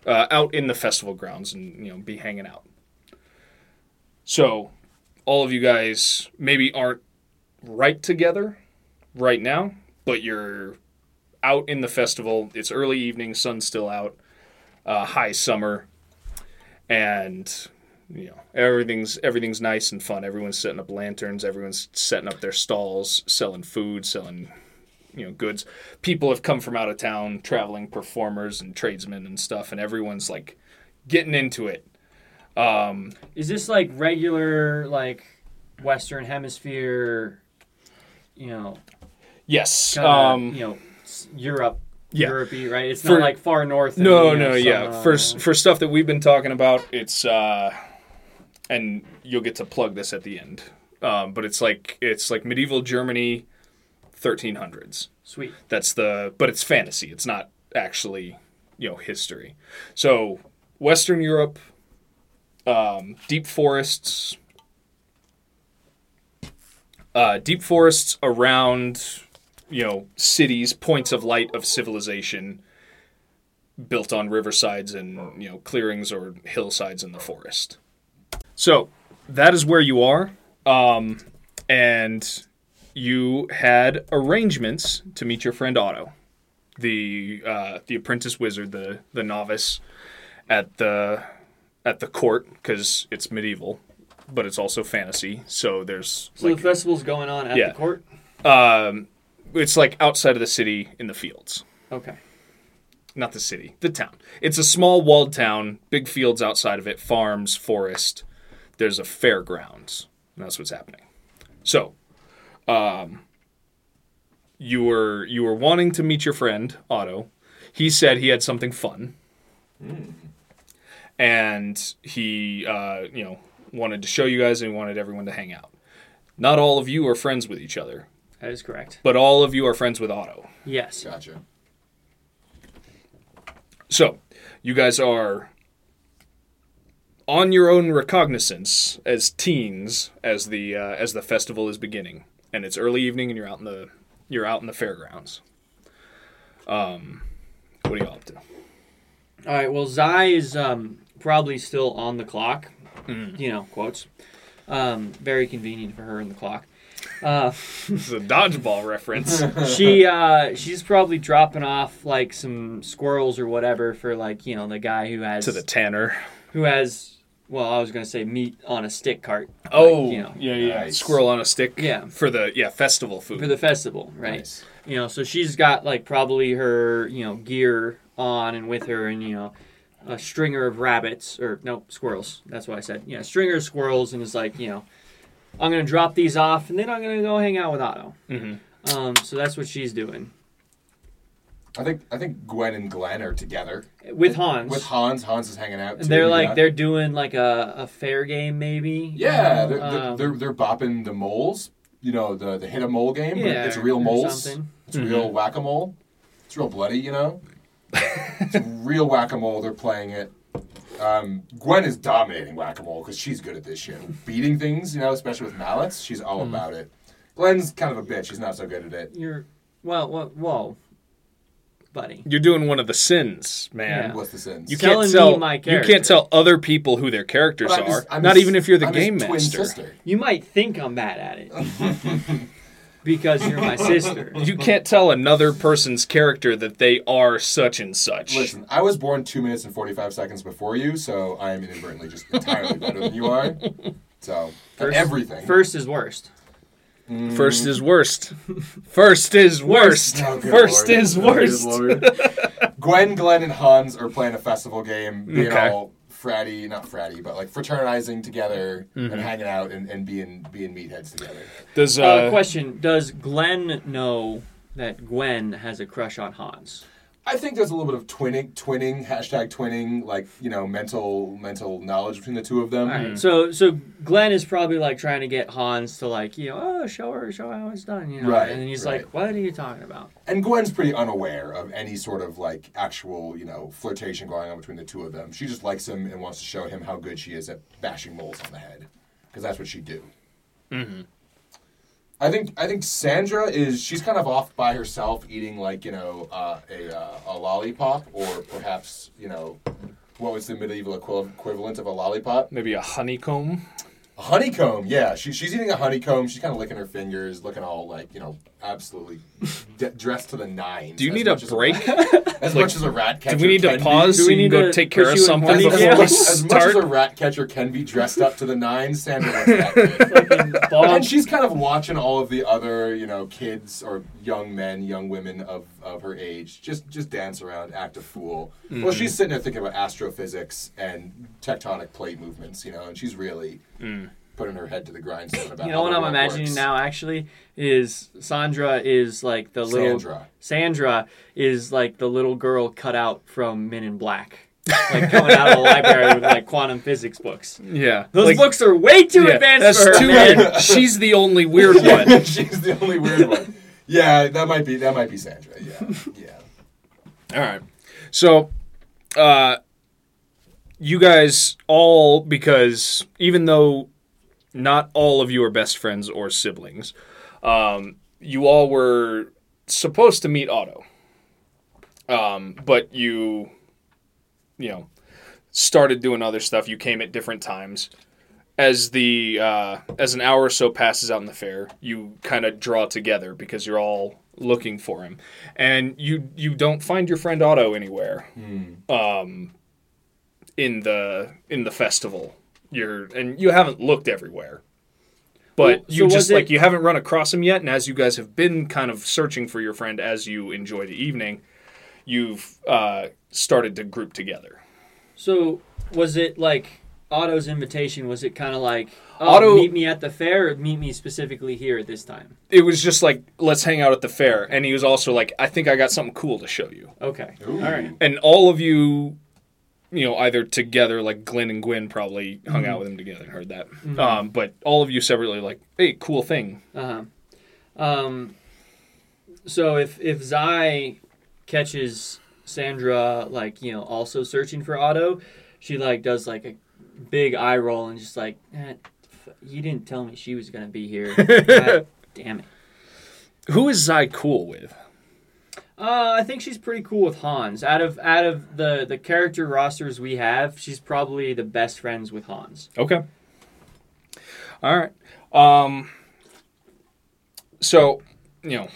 S1: uh, out in the festival grounds and you know be hanging out. So, all of you guys maybe aren't right together right now, but you're out in the festival. It's early evening, sun's still out, uh, high summer, and you know everything's everything's nice and fun everyone's setting up lanterns everyone's setting up their stalls selling food selling you know goods people have come from out of town traveling performers and tradesmen and stuff and everyone's like getting into it um
S2: Is this like regular like Western Hemisphere? You know,
S1: yes
S2: kinda,
S1: um
S2: you know, Europe.
S1: Yeah.
S2: Europe-y, right? It's
S1: For-
S2: not like far north.
S1: no no
S2: some,
S1: yeah
S2: uh,
S1: for for stuff that we've been talking about it's uh and you'll get to plug this at the end um but it's like it's like medieval germany 1300s
S2: sweet.
S1: That's the but it's fantasy. It's not actually you know history. So Western Europe, um, deep forests, uh, deep forests around you know cities, points of light of civilization, built on riversides and you know clearings or hillsides in the forest. So that is where you are, um, and you had arrangements to meet your friend Otto, the uh, the apprentice wizard, the the novice at the at the court because it's medieval, but it's also fantasy. So there's
S2: So
S1: like
S2: the festival's going on at
S1: Yeah.
S2: the court.
S1: um, it's like outside of the city in the fields,
S2: Okay.
S1: not the city, the town. It's a small walled town, big fields outside of it, farms, forest. There's a fairgrounds. And that's what's happening. So, um, you were you were wanting to meet your friend Otto. He said he had something fun, and he uh, you know wanted to show you guys and he wanted everyone to hang out. Not all of you are friends with each other,
S2: That is correct.
S1: but all of you are friends with Otto.
S2: Yes.
S3: Gotcha.
S1: So, you guys are on your own recognizance as teens as the uh, as the festival is beginning, and it's early evening, and you're out in the you're out in the fairgrounds. Um, what are you all up to?
S2: All right. Well, Zai is um, probably still on the clock.
S1: Mm-hmm.
S2: You know, quotes. Um, very convenient for her in the clock. Uh,
S1: This is a dodgeball reference.
S2: she uh, she's probably dropping off like some squirrels or whatever for like you know the guy who has
S1: to the tanner.
S2: who has well I was gonna say meat on a stick cart.
S1: Oh,
S2: you know.
S1: yeah, yeah.
S3: Nice.
S1: Squirrel on a stick.
S2: Yeah.
S1: For the yeah festival food.
S2: for the festival, right?
S3: Nice.
S2: You know, so she's got like probably her you know gear on and with her, and you know a stringer of rabbits or no squirrels. That's what I said. Yeah, stringer of squirrels, and is like you know I'm gonna drop these off, and then I'm gonna go hang out with Otto.
S1: Mhm.
S2: Um, so that's what she's doing
S3: I think I think Gwen and Glenn are together
S2: with Hans.
S3: with Hans. Hans is hanging out.
S2: and
S3: too,
S2: they're like
S3: yeah.
S2: they're doing like a, a fair game maybe.
S3: yeah, they're, they're,
S2: Um,
S3: they're they're bopping the moles. You know the the hit a mole game. but
S2: Yeah,
S3: it's real
S2: or
S3: moles.
S2: something.
S3: It's real whack a mole. It's real bloody. You know. it's real whack a mole. They're playing it. Um, Gwen is dominating whack a mole because she's good at this shit. Beating things, you know, especially with mallets. She's all
S2: Mm-hmm.
S3: about it. Glenn's kind of a bitch. He's not so good at it.
S2: You're well, well, whoa, buddy.
S1: You're doing one of the sins, man.
S2: Yeah.
S3: What's the sins?
S1: You
S2: Telling
S1: can't
S2: me
S1: tell
S2: my
S1: you can't tell other people who their characters
S3: I'm
S1: are.
S3: his-
S1: not
S3: his-
S1: even if you're the
S3: I'm his
S1: game
S3: twin
S1: master.
S3: sister.
S2: You might think I'm bad at it because you're my sister.
S1: You can't tell another person's character that they are such and such.
S3: Listen, I was born two minutes and 45 seconds before you, so I am inadvertently just entirely better than you are. So,
S2: First-
S3: everything. Mm.
S2: First is worst.
S1: First is worst. First is worst.
S3: Oh,
S1: First
S3: lord.
S1: is
S3: Oh,
S1: worst.
S3: Gwen, Glenn, and Hans are playing a festival game, being
S1: Okay.
S3: all fratty, not fratty, but like fraternizing together
S1: Mm-hmm.
S3: and hanging out and, and being being meatheads together.
S1: Does
S2: Uh,
S1: uh,
S2: question: Does Glenn know that Gwen has a crush on Hans.
S3: I think there's a little bit of twinning, twinning, hashtag twinning, like you know, mental mental knowledge between the two of them.
S2: All right. So so Glenn is probably like trying to get Hans to like you know oh show her show her how it's done you know
S3: Right,
S2: and he's
S3: right.
S2: like what are you talking about
S3: And Gwen's pretty unaware of any sort of like actual, you know, flirtation going on between the two of them. She just likes him and wants to show him how good she is at bashing moles on the head, because that's what she do. Mm-hmm. I think I think Sandra is she's kind of off by herself, eating like you know uh, a uh, a lollipop, or perhaps you know what was the medieval equivalent of a lollipop?
S1: Maybe a honeycomb.
S3: A honeycomb, yeah. She, she's eating a honeycomb. She's kind of licking her fingers, looking all like, you know, absolutely d- dressed to the nines.
S1: Do you
S3: as
S1: need a
S3: much as
S1: break?
S3: rat- as much as a rat catcher
S1: Do we need to
S3: can be.
S1: pause
S2: Do
S1: so
S2: we need
S1: can go
S2: to
S1: take care of something before
S2: jail?
S1: we
S3: As much as
S1: start?
S3: a rat catcher can be dressed up to the nines, Sandra looks that good. And she's kind of watching all of the other, you know, kids or young men, young women of, of her age just just dance around, act a fool.
S1: Mm-hmm.
S3: Well, she's sitting there thinking about astrophysics and tectonic plate movements, you know, and she's really
S1: Mm.
S3: Putting her head to the grindstone about
S2: you
S3: how
S2: know what I'm imagining
S3: works.
S2: now actually is Sandra is like the little
S3: Sandra.
S2: Sandra is like the little girl cut out from Men in Black. like coming out of the library with like quantum physics books.
S1: Yeah.
S2: Those
S1: Like,
S2: books are way too
S1: yeah,
S2: advanced
S1: that's
S2: for her,
S1: too
S2: man.
S1: She's the only weird one.
S3: she's the only weird one. Yeah, that might be that might be Sandra. Yeah, yeah.
S1: All right. So, uh, you guys all, because even though not all of you are best friends or siblings, um, you all were supposed to meet Otto. Um, but you, you know, started doing other stuff. You came at different times. As the uh, as an hour or so passes out in the fair, you kind of draw together because you're all looking for him, and you you don't find your friend Otto anywhere. Um, in the in the festival, you're and you haven't looked everywhere, but
S2: Well,
S1: you
S2: so was
S1: just
S2: it-
S1: like you haven't run across him yet. And as you guys have been kind of searching for your friend as you enjoy the evening, you've uh, started to group together.
S2: So was it like Otto's invitation? Was it kind of like oh,
S1: Otto-
S2: meet me at the fair, or meet me specifically here at this time?
S1: It was just like let's hang out at the fair, and he was also like, I think I got something cool to show you.
S2: Okay,
S3: Ooh.
S2: all right.
S1: And all of you, you know, either together, like Glenn and Gwen probably hung out with him together and heard that. Um, but all of you separately, like, hey, cool thing.
S2: Uh huh. Um. So if if Zai catches Sandra like you know also searching for Otto, she like does like a big eye roll and just like, eh, you didn't tell me she was gonna be here. God damn it.
S1: Who is Zai cool with?
S2: Uh, I think she's pretty cool with Hans. Out of out of the the character rosters we have, she's probably the best friends with Hans.
S1: Okay. All right. Um. So, you know,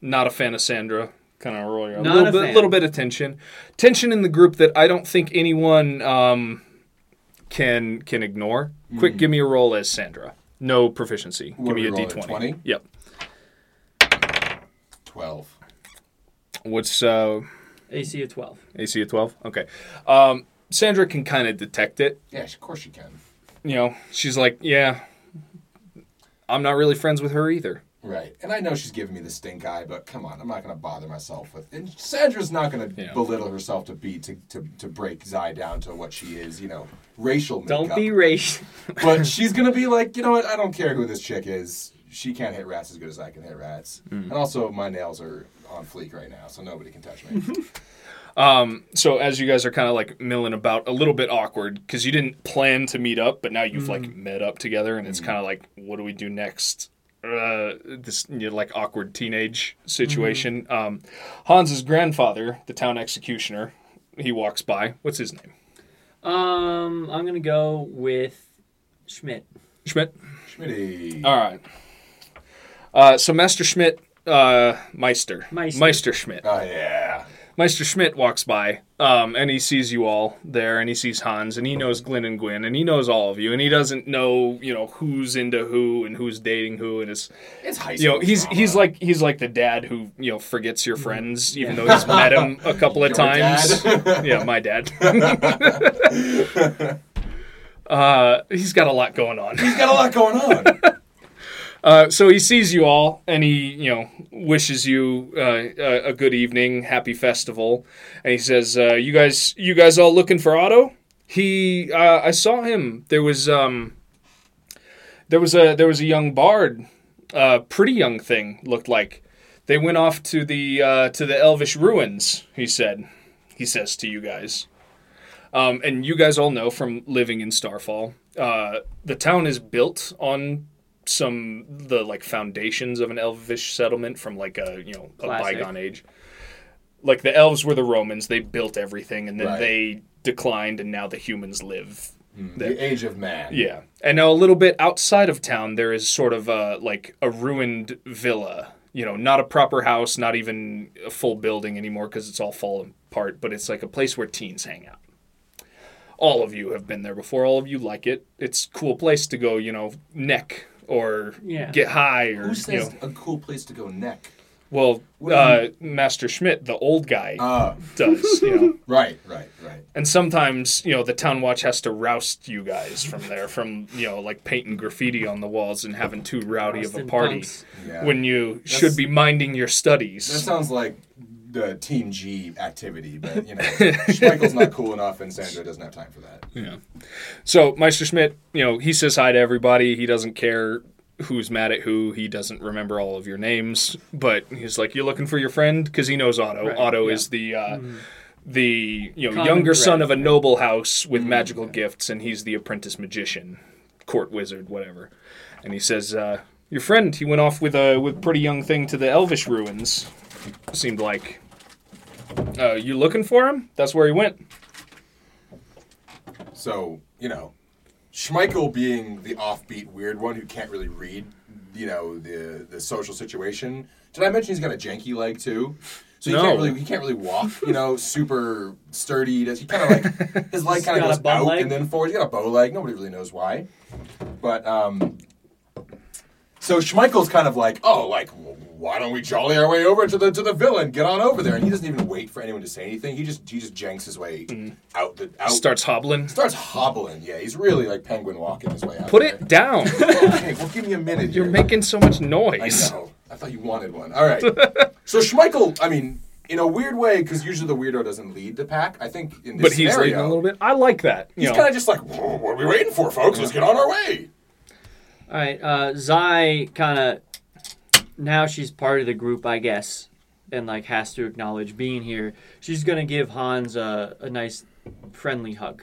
S1: not a fan of Sandra. Kind of roll your a
S2: Not
S1: little
S2: a
S1: bit,
S2: fan.
S1: little bit of tension, tension in the group that I don't think anyone um, can can ignore. Quick, give me a roll as Sandra. No proficiency.
S3: What
S1: give me
S3: are
S1: a
S3: we
S1: d
S3: rolling,
S1: twenty.
S3: 20?
S1: Yep.
S3: Twelve.
S1: What's uh,
S2: AC of twelve.
S1: AC of twelve? Okay. Um, Sandra can kind of detect it.
S3: Yeah, of course she can.
S1: You know, she's like, yeah, I'm not really friends with her either.
S3: Right. And I know she's giving me the stink eye, but come on, I'm not going to bother myself with. And Sandra's not going to
S1: Yeah.
S3: belittle herself to be to, to to break Zai down to what she is, you know, racial makeup.
S2: Don't be racial.
S3: but she's going to be like, you know what? I don't care who this chick is. She can't hit rats as good as I can hit rats.
S1: Hmm.
S3: And also, my nails are on fleek right now, so nobody can touch me.
S1: Um, so as you guys are kind of like milling about, a little bit awkward because you didn't plan to meet up, but now you've like met up together, and it's kind of like, what do we do next? Uh, this you know, like awkward teenage situation. Um, Hans's grandfather, the town executioner, he walks by. What's his name?
S2: Um, I'm gonna go with Schmidt.
S1: Schmidt.
S3: Schmitty.
S1: All right. Uh, so Master Schmidt, uh, Meister,
S2: Meister.
S1: Schmidt.
S3: Oh, yeah.
S1: Meister Schmidt walks by, um, and he sees you all there, and he sees Hans, and he knows Glenn and Gwen, and he knows all of you, and he doesn't know, you know, who's into who and who's dating who, and it's,
S3: It's high
S1: you know, he's
S3: drama.
S1: he's like he's like the dad who you know forgets your friends, even though he's met him a couple of
S3: Your
S1: times.
S3: dad?
S1: yeah, my dad. uh, he's got a lot going on.
S3: He's got a lot going on.
S1: Uh, so he sees you all, and he, you know, wishes you uh, a, good evening, happy festival, and he says, uh, "You guys, you guys all looking for Otto? He, uh, I saw him. There was, um, there was a, there was a young bard, pretty young thing, looked like. They went off to the, uh, to the Elvish ruins. He said, he says to you guys." Um, and you guys all know from living in Starfall, the town is built on some the like foundations of an elvish settlement from like a you know a
S2: Classic.
S1: bygone age. Like the elves were the Romans, they built everything, and then
S3: Right.
S1: they declined, and now the humans live. Hmm. there.
S3: The age of man.
S1: Yeah, and now a little bit outside of town, there is sort of a like a ruined villa. You know, not a proper house, not even a full building anymore because it's all fallen apart. But it's like a place where teens hang out. All of you have been there before. All of you like it. It's a cool place to go. You know, neck or
S2: Yeah.
S1: get high or
S3: Who
S1: you know.
S3: a cool place to go neck?
S1: Well, uh, Master Schmidt, the old guy,
S3: Uh,
S1: does. You know.
S3: right, right, right.
S1: And sometimes, you know, the town watch has to roust you guys from there, from you know, like painting graffiti on the walls and having too rowdy of a party.
S3: Yeah.
S1: when you should be minding your studies.
S3: that sounds like the Team G activity, but you know, Schmeichel's not cool enough, and Sandra doesn't have time for that.
S1: Yeah. So Meister Schmidt, you know, he says hi to everybody. He doesn't care who's mad at who. He doesn't remember all of your names, but he's like, "You're looking for your friend," because he knows Otto.
S2: Right,
S1: Otto
S2: yeah.
S1: is the. Uh, The you know
S2: Common
S1: younger son of a
S2: right.
S1: noble house with magical gifts, and he's the apprentice magician, court wizard, whatever. And he says, uh, "Your friend, he went off with a with pretty young thing to the Elvish ruins. Seemed like. Uh, you looking for him? That's where he went.
S3: So, you know, Schmeichel being the offbeat weird one who can't really read, you know, the the social situation. Did I mention he's got a janky leg too? So he
S1: No.
S3: can't really he can't really walk, you know, super sturdy. He does he kind of like his leg kind of goes
S2: bum
S3: out
S2: leg?
S3: and then forward. He's got a bow leg. Nobody really knows why. But um so Schmeichel's kind of like, oh, like, w- why don't we jolly our way over to the to the villa and get on over there? And he doesn't even wait for anyone to say anything. He just he just janks his way out the out
S1: Starts hobbling.
S3: starts hobbling. Yeah, he's really like penguin walking his way out.
S1: Put
S3: there.
S1: it down.
S3: Okay, well, give me a minute.
S1: You're
S3: here.
S1: making so much noise.
S3: I
S1: noise.
S3: know. I thought you wanted one. All right. so Schmeichel, I mean, in a weird way, because usually the weirdo doesn't lead the pack. I think in this
S1: But he's
S3: scenario,
S1: leading a little bit. I like that. You
S3: He's kind of just like, what are we waiting for, folks? Let's get on our way.
S2: All right, uh, Zai kind of now she's part of the group, I guess, and like has to acknowledge being here. She's gonna give Hans a, a nice, friendly hug.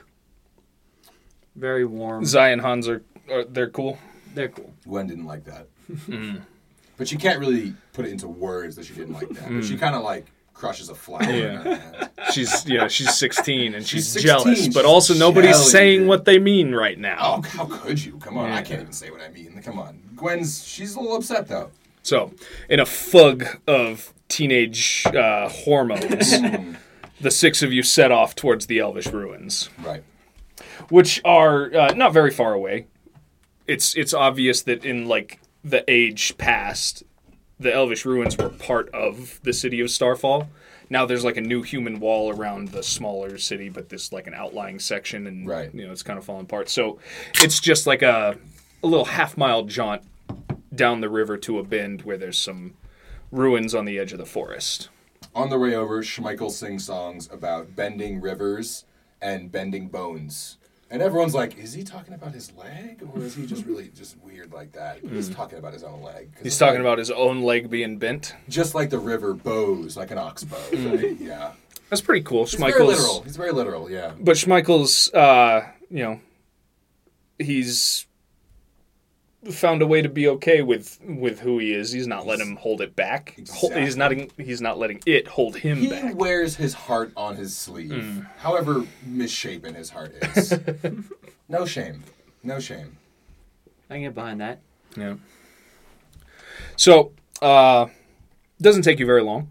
S2: Very warm.
S1: Zai and Hans are, are they're cool.
S2: They're cool.
S3: Gwen didn't like that,
S1: Hmm.
S3: but she can't really put it into words that she didn't like that. But she kind of like crushes a flower. in
S1: Yeah.
S3: her hand.
S1: She's yeah, she's 16 and she's,
S3: She's 16,
S1: jealous, but
S3: she's
S1: also nobody's
S3: jelly,
S1: saying
S3: dude.
S1: what they mean right now.
S3: Oh, how could you? Come on, I can't even say what I mean. Come on, Gwen's she's a little upset though.
S1: So, in a fug of teenage uh, hormones, the six of you set off towards the Elvish ruins.
S3: Right.
S1: which are uh, not very far away. It's it's obvious that in like the age past, the Elvish ruins were part of the city of Starfall. Now there's like a new human wall around the smaller city, but this like an outlying section, and
S3: Right.
S1: you know it's kind of falling apart. So it's just like a a little half mile jaunt down the river to a bend where there's some ruins on the edge of the forest.
S3: On the way over, Schmeichel sings songs about bending rivers and bending bones. And everyone's like, is he talking about his leg? Or is he just really just weird like that? But he's talking about his own leg.
S1: Hmm. He's talking
S3: like-
S1: about his own leg being bent.
S3: Just like the river bows, like an ox bow, right? Yeah.
S1: That's pretty cool.
S3: He's very
S1: Schmeichel's-
S3: literal. He's very literal, yeah.
S1: but Schmeichel's, uh, you know, he's found a way to be okay with with who he is. He's not letting him hold it back. Hol- He's not. He's not letting it hold him
S3: He
S1: back.
S3: wears his heart on his sleeve,
S1: Hmm.
S3: however misshapen his heart is. no shame. No shame.
S2: I can get behind that.
S1: Yeah. So, uh, doesn't take you very long.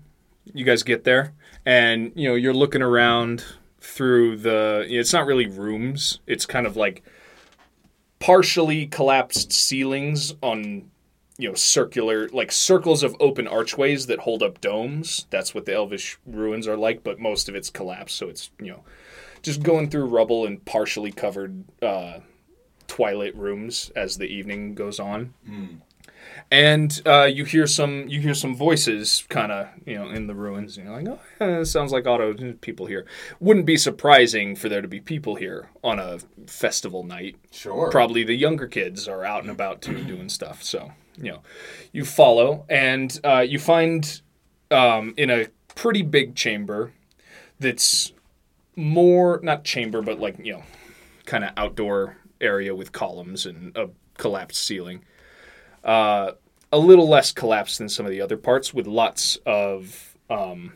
S1: You guys get there, and you know you're looking around through the. you know, It's not really rooms. It's kind of like partially collapsed ceilings on you know circular like circles of open archways that hold up domes. That's what the elvish ruins are like but most of it's collapsed so it's you know just going through rubble and partially covered uh, twilight rooms as the evening goes on and uh, you hear some you hear some voices kind of you know in the ruins and you're like oh yeah, it sounds like auto people here. Wouldn't be surprising for there to be people here on a festival night.
S3: Sure.
S1: probably the younger kids are out and about too doing stuff so you know. You follow and uh, you find um, in a pretty big chamber that's more not chamber but like you know kind of outdoor area with columns and a collapsed ceiling uh, a little less collapsed than some of the other parts with lots of um,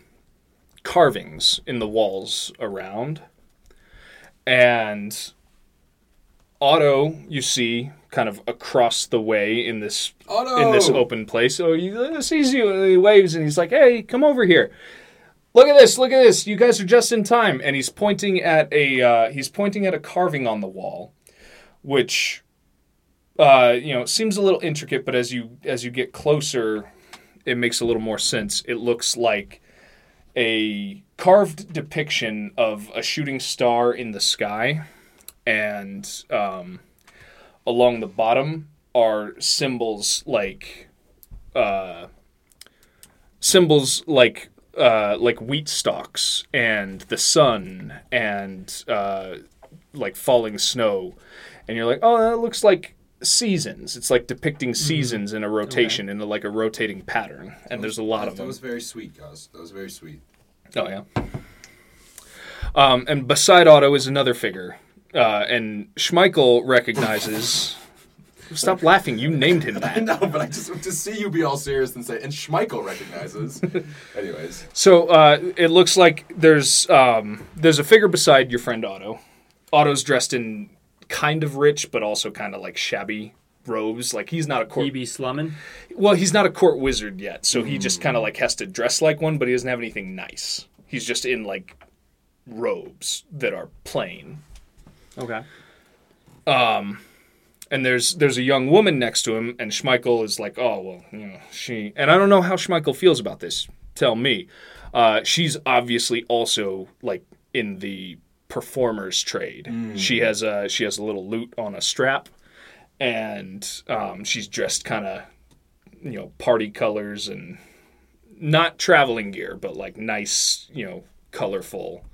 S1: carvings in the walls around and Otto, you see, kind of across the way in this
S3: Otto!
S1: in this open place. So he uh, sees you, and he waves, and he's like, "Hey, come over here. Look at this. Look at this. You guys are just in time." And he's pointing at a uh, he's pointing at a carving on the wall, which uh, you know seems a little intricate, but as you as you get closer, it makes a little more sense. It looks like a carved depiction of a shooting star in the sky, and um, along the bottom are symbols like uh, symbols like uh, like wheat stalks and the sun and uh, like falling snow, and you're like, oh, that looks like seasons. It's like depicting seasons in a rotation in a, like a rotating pattern, and there's a lot of
S3: that
S1: them.
S3: was very sweet, Gus. That was very sweet.
S1: Oh yeah. Um, and beside Otto is another figure, uh, and Schmeichel recognizes. Stop laughing! You named him
S3: I
S1: that.
S3: know, but I just want to see you be all serious and say, and Schmeichel recognizes. Anyways,
S1: So uh, it looks like there's um, there's a figure beside your friend Otto. Otto's dressed in kind of rich, but also kind of like shabby robes. Like he's not a court.
S2: EB slumming.
S1: Well, he's not a court wizard yet, so he just kind of like has to dress like one, but he doesn't have anything nice. He's just in like robes that are plain.
S2: Okay.
S1: Um, and there's there's a young woman next to him, and Schmeichel is like, oh well, you know, she and I don't know how Schmeichel feels about this. Tell me, uh, she's obviously also like in the performer's trade. She has a she has a little lute on a strap, and um, she's dressed kind of you know party colors and not traveling gear, but like nice you know colorful.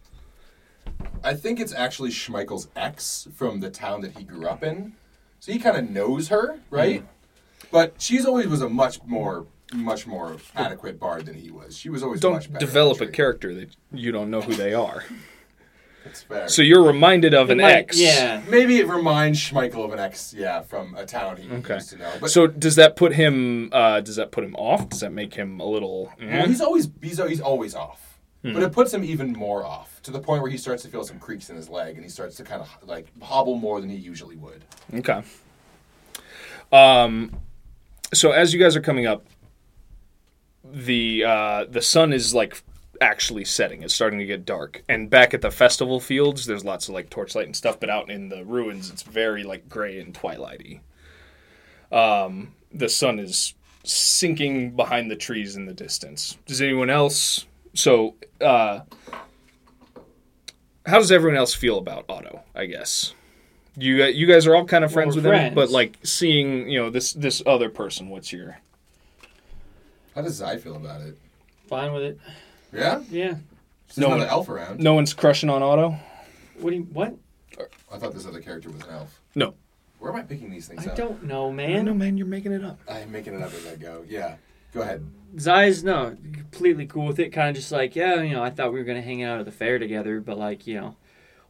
S3: I think it's actually Schmeichel's ex from the town that he grew up in, so he kind of knows her, right? But she's always was a much more, much more adequate bard than he was. She was always much
S1: Don't
S3: better.
S1: develop a character that you don't know who they are.
S3: That's fair.
S1: So you're reminded of an
S2: Might-
S1: ex.
S2: Yeah.
S3: Maybe it reminds Schmeichel of an ex, yeah, from a town he
S1: Okay.
S3: used to know. But
S1: So does that put him? Uh, does that put him off? Does that make him a little? eh?
S3: well, he's always he's, he's always off.
S1: Hmm.
S3: But it puts him even more off to the point where he starts to feel some creaks in his leg and he starts to kind of like hobble more than he usually would.
S1: Okay. Um, so as you guys are coming up, the uh, the sun is like actually setting. It's starting to get dark. And back at the festival fields, there's lots of like torchlight and stuff. But out in the ruins, it's very like gray and twilighty. Um, the sun is sinking behind the trees in the distance. Does anyone else? So, uh, how does everyone else feel about Otto? I guess you you guys are all kind of friends
S2: we're
S1: with him, but like seeing you know this this other person. What's your
S3: How does I feel about it?
S2: Fine with it.
S3: Yeah?
S2: Yeah.
S3: There's
S1: No
S3: another
S1: one-
S3: elf around.
S1: no one's crushing on Otto?
S2: What do you what?
S3: I thought this other character was an elf.
S1: No.
S3: Where am I picking these things
S2: I
S3: up?
S2: don't know,
S1: Man, no
S2: man.
S1: man, you're making it up.
S3: I'm making it up as I go. Yeah. Go ahead.
S2: Zai's no, completely cool with it. Kind of just like, yeah, you know, I thought we were gonna hang out at the fair together, but like, you know,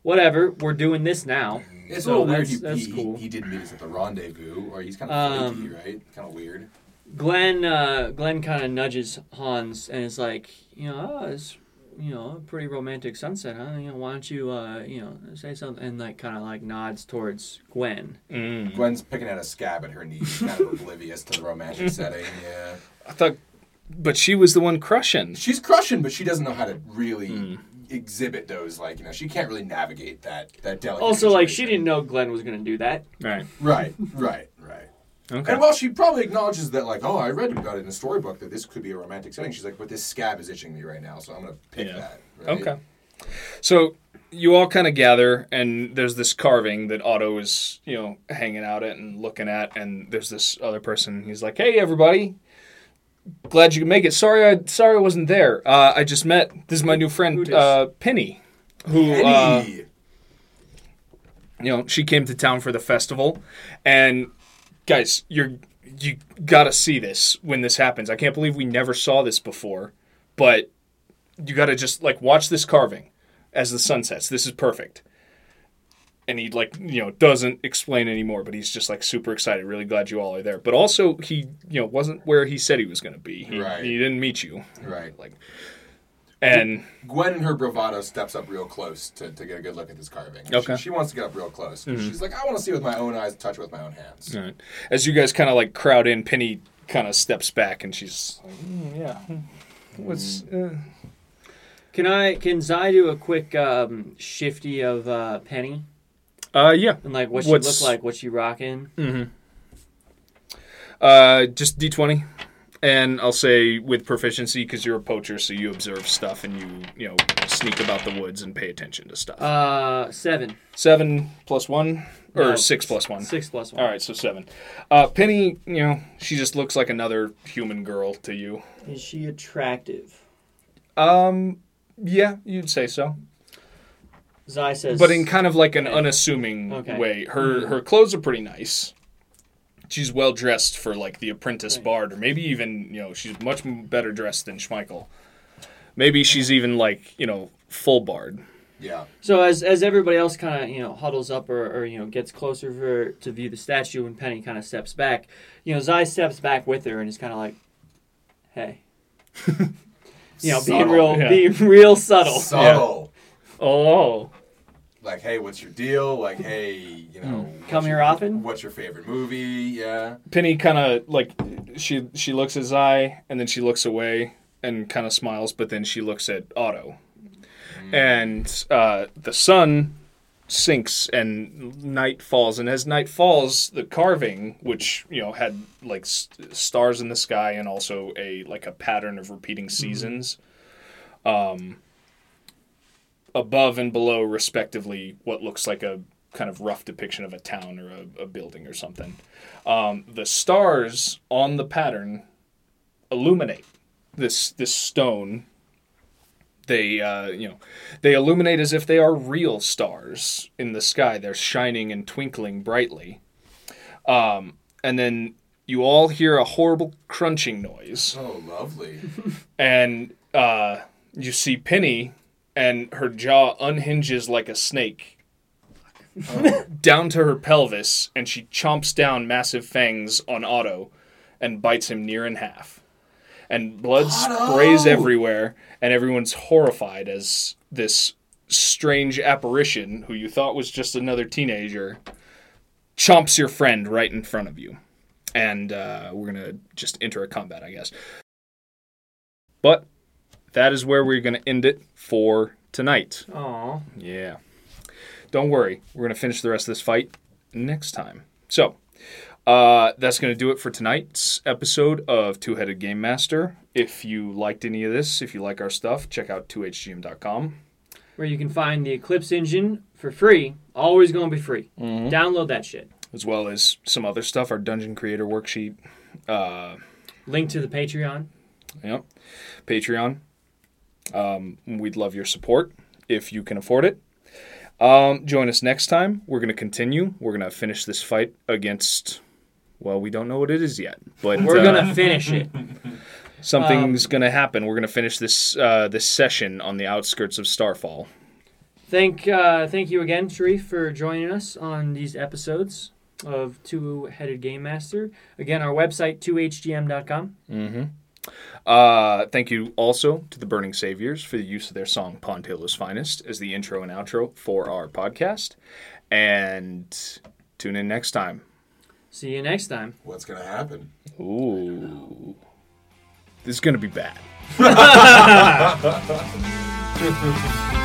S2: whatever. We're doing this now.
S3: It's
S2: So
S3: a little weird.
S2: that's-
S3: He,
S2: that's
S3: he,
S2: cool.
S3: he did meet us at the rendezvous, or he's kind of
S2: Um,
S3: flaky, right? Kind of weird.
S2: Glenn, uh, Glenn kind of nudges Hans and is like, you know, oh, it's you know a pretty romantic sunset, huh? You know, why don't you, uh, you know, say something? And like kind of like nods towards Gwen.
S1: Mm.
S3: Gwen's picking at a scab at her knees, kind of oblivious to the romantic setting. Yeah.
S1: I thought, but she was the one crushing.
S3: She's crushing, but she doesn't know how to really
S1: Hmm.
S3: exhibit those. Like you know, she can't really navigate that that delicate.
S2: Also, like she didn't know Glenn was gonna do that.
S1: Right.
S3: Right, right, right.
S1: Okay.
S3: And while she probably acknowledges that, like, oh, I read about it in a storybook that this could be a romantic setting, she's like, but this scab is itching me right now, so I'm gonna pick
S1: Yeah.
S3: that. Right?
S1: Okay. So you all kind of gather, and there's this carving that Otto is, you know, hanging out at and looking at, and there's this other person. He's like, "Hey, everybody, glad you could make it. Sorry, I sorry I wasn't there. Uh, I just met. This is my new friend,
S2: dis?
S1: uh, Penny, who, uh, you know, she came to town for the festival, and guys, you're you gotta see this when this happens. I can't believe we never saw this before, but you gotta just like watch this carving as the sun sets. This is perfect. And he like you know doesn't explain anymore, but he's just like super excited. Really glad you all are there. But also he you know wasn't where he said he was gonna be. He,
S3: Right.
S1: he didn't meet you.
S3: right.
S1: Like, and
S3: Gwen in her bravado steps up real close to, to get a good look at this carving.
S1: Okay.
S3: She, she wants to get up real close. She's like, I want to see with my own eyes, touch it with my own hands.
S1: All right. As you guys kind of like crowd in, Penny kind of steps back and she's like, "Mm, yeah, what's uh,
S2: Can I? Can Zai do a quick um, shifty of uh, Penny
S1: uh yeah,
S2: and like what she
S1: What's-
S2: look like? What she rocking? Mm hmm.
S1: uh just d twenty, and I'll say with proficiency because you're a poacher, so you observe stuff and you you know sneak about the woods and pay attention to stuff.
S2: Uh, seven,
S1: seven plus one or
S2: No,
S1: six plus one.
S2: six plus one.
S1: All right, so seven. Uh, Penny, you know, she just looks like another human girl to you.
S2: Is she attractive?
S1: Um, yeah, you'd say so.
S2: Zai says,
S1: but in kind of like an
S2: Okay.
S1: unassuming
S2: Okay.
S1: way. Her her clothes are pretty nice. She's well dressed for like the apprentice
S2: Right.
S1: bard, or maybe even you know she's much better dressed than Schmeichel. Maybe she's even like you know full bard.
S3: Yeah.
S2: So as as everybody else kind of you know huddles up or, or you know gets closer for to view the statue, and Penny kind of steps back, you know Zai steps back with her and is kind of like, "Hey," you know, being real,
S1: Yeah.
S2: being real subtle.
S3: Subtle.
S1: Oh,
S3: Like, hey, what's your deal? Like, hey, you know,
S2: Hmm. Come
S3: your-
S2: here often?
S3: What's your favorite movie? Yeah.
S1: Penny kind of like she she looks at Zai and then she looks away and kind of smiles, but then she looks at Otto, and uh, the sun sinks and night falls and as night falls the carving which you know had like s- stars in the sky and also a like a pattern of repeating seasons um above and below respectively what looks like a kind of rough depiction of a town or a, a building or something. Um, the stars on the pattern illuminate this this stone. They uh, you know they illuminate as if they are real stars in the sky. They're shining and twinkling brightly. Um, and then you all hear a horrible crunching noise.
S3: Oh, lovely.
S1: and uh, you see penny and her jaw unhinges like a snake down to her pelvis and she chomps down massive fangs on otto and bites him near in half. And blood
S3: Otto!
S1: sprays everywhere and everyone's horrified as this strange apparition who you thought was just another teenager chomps your friend right in front of you. And uh, we're gonna just enter a combat i guess. But that is where we're gonna end it for tonight
S2: Aw.
S1: yeah. Don't worry. We're going to finish the rest of this fight next time. So, uh, that's going to do it for tonight's episode of Two Headed Game Master. If you liked any of this, if you like our stuff, check out 2hgm.com.
S2: where you can find the Eclipse engine for free. Always going to be free.
S1: Mm-hmm.
S2: Download that shit.
S1: as well as some other stuff, our Dungeon Creator worksheet, uh,
S2: Link to the Patreon.
S1: yep, Patreon. Um, we'd love your support if you can afford it. Um, join us next time. We're going to continue. We're going to finish this fight against. Well, we don't know what it is yet, but
S2: We're
S1: uh,
S2: gonna finish it.
S1: something's going to happen. We're going to finish this uh, this session on the outskirts of Starfall.
S2: Thank uh, thank you again, Sharif, for joining us on these episodes of Two Headed Game Master. Again, our website, 2hgm.com.
S1: Mm-hmm. Uh, thank you also to the Burning Saviours for the use of their song Pond Hill Finest as the intro and outro for our podcast. And tune in next time.
S2: See you next time.
S3: What's gonna happen?
S1: Ooh. This is going to be bad.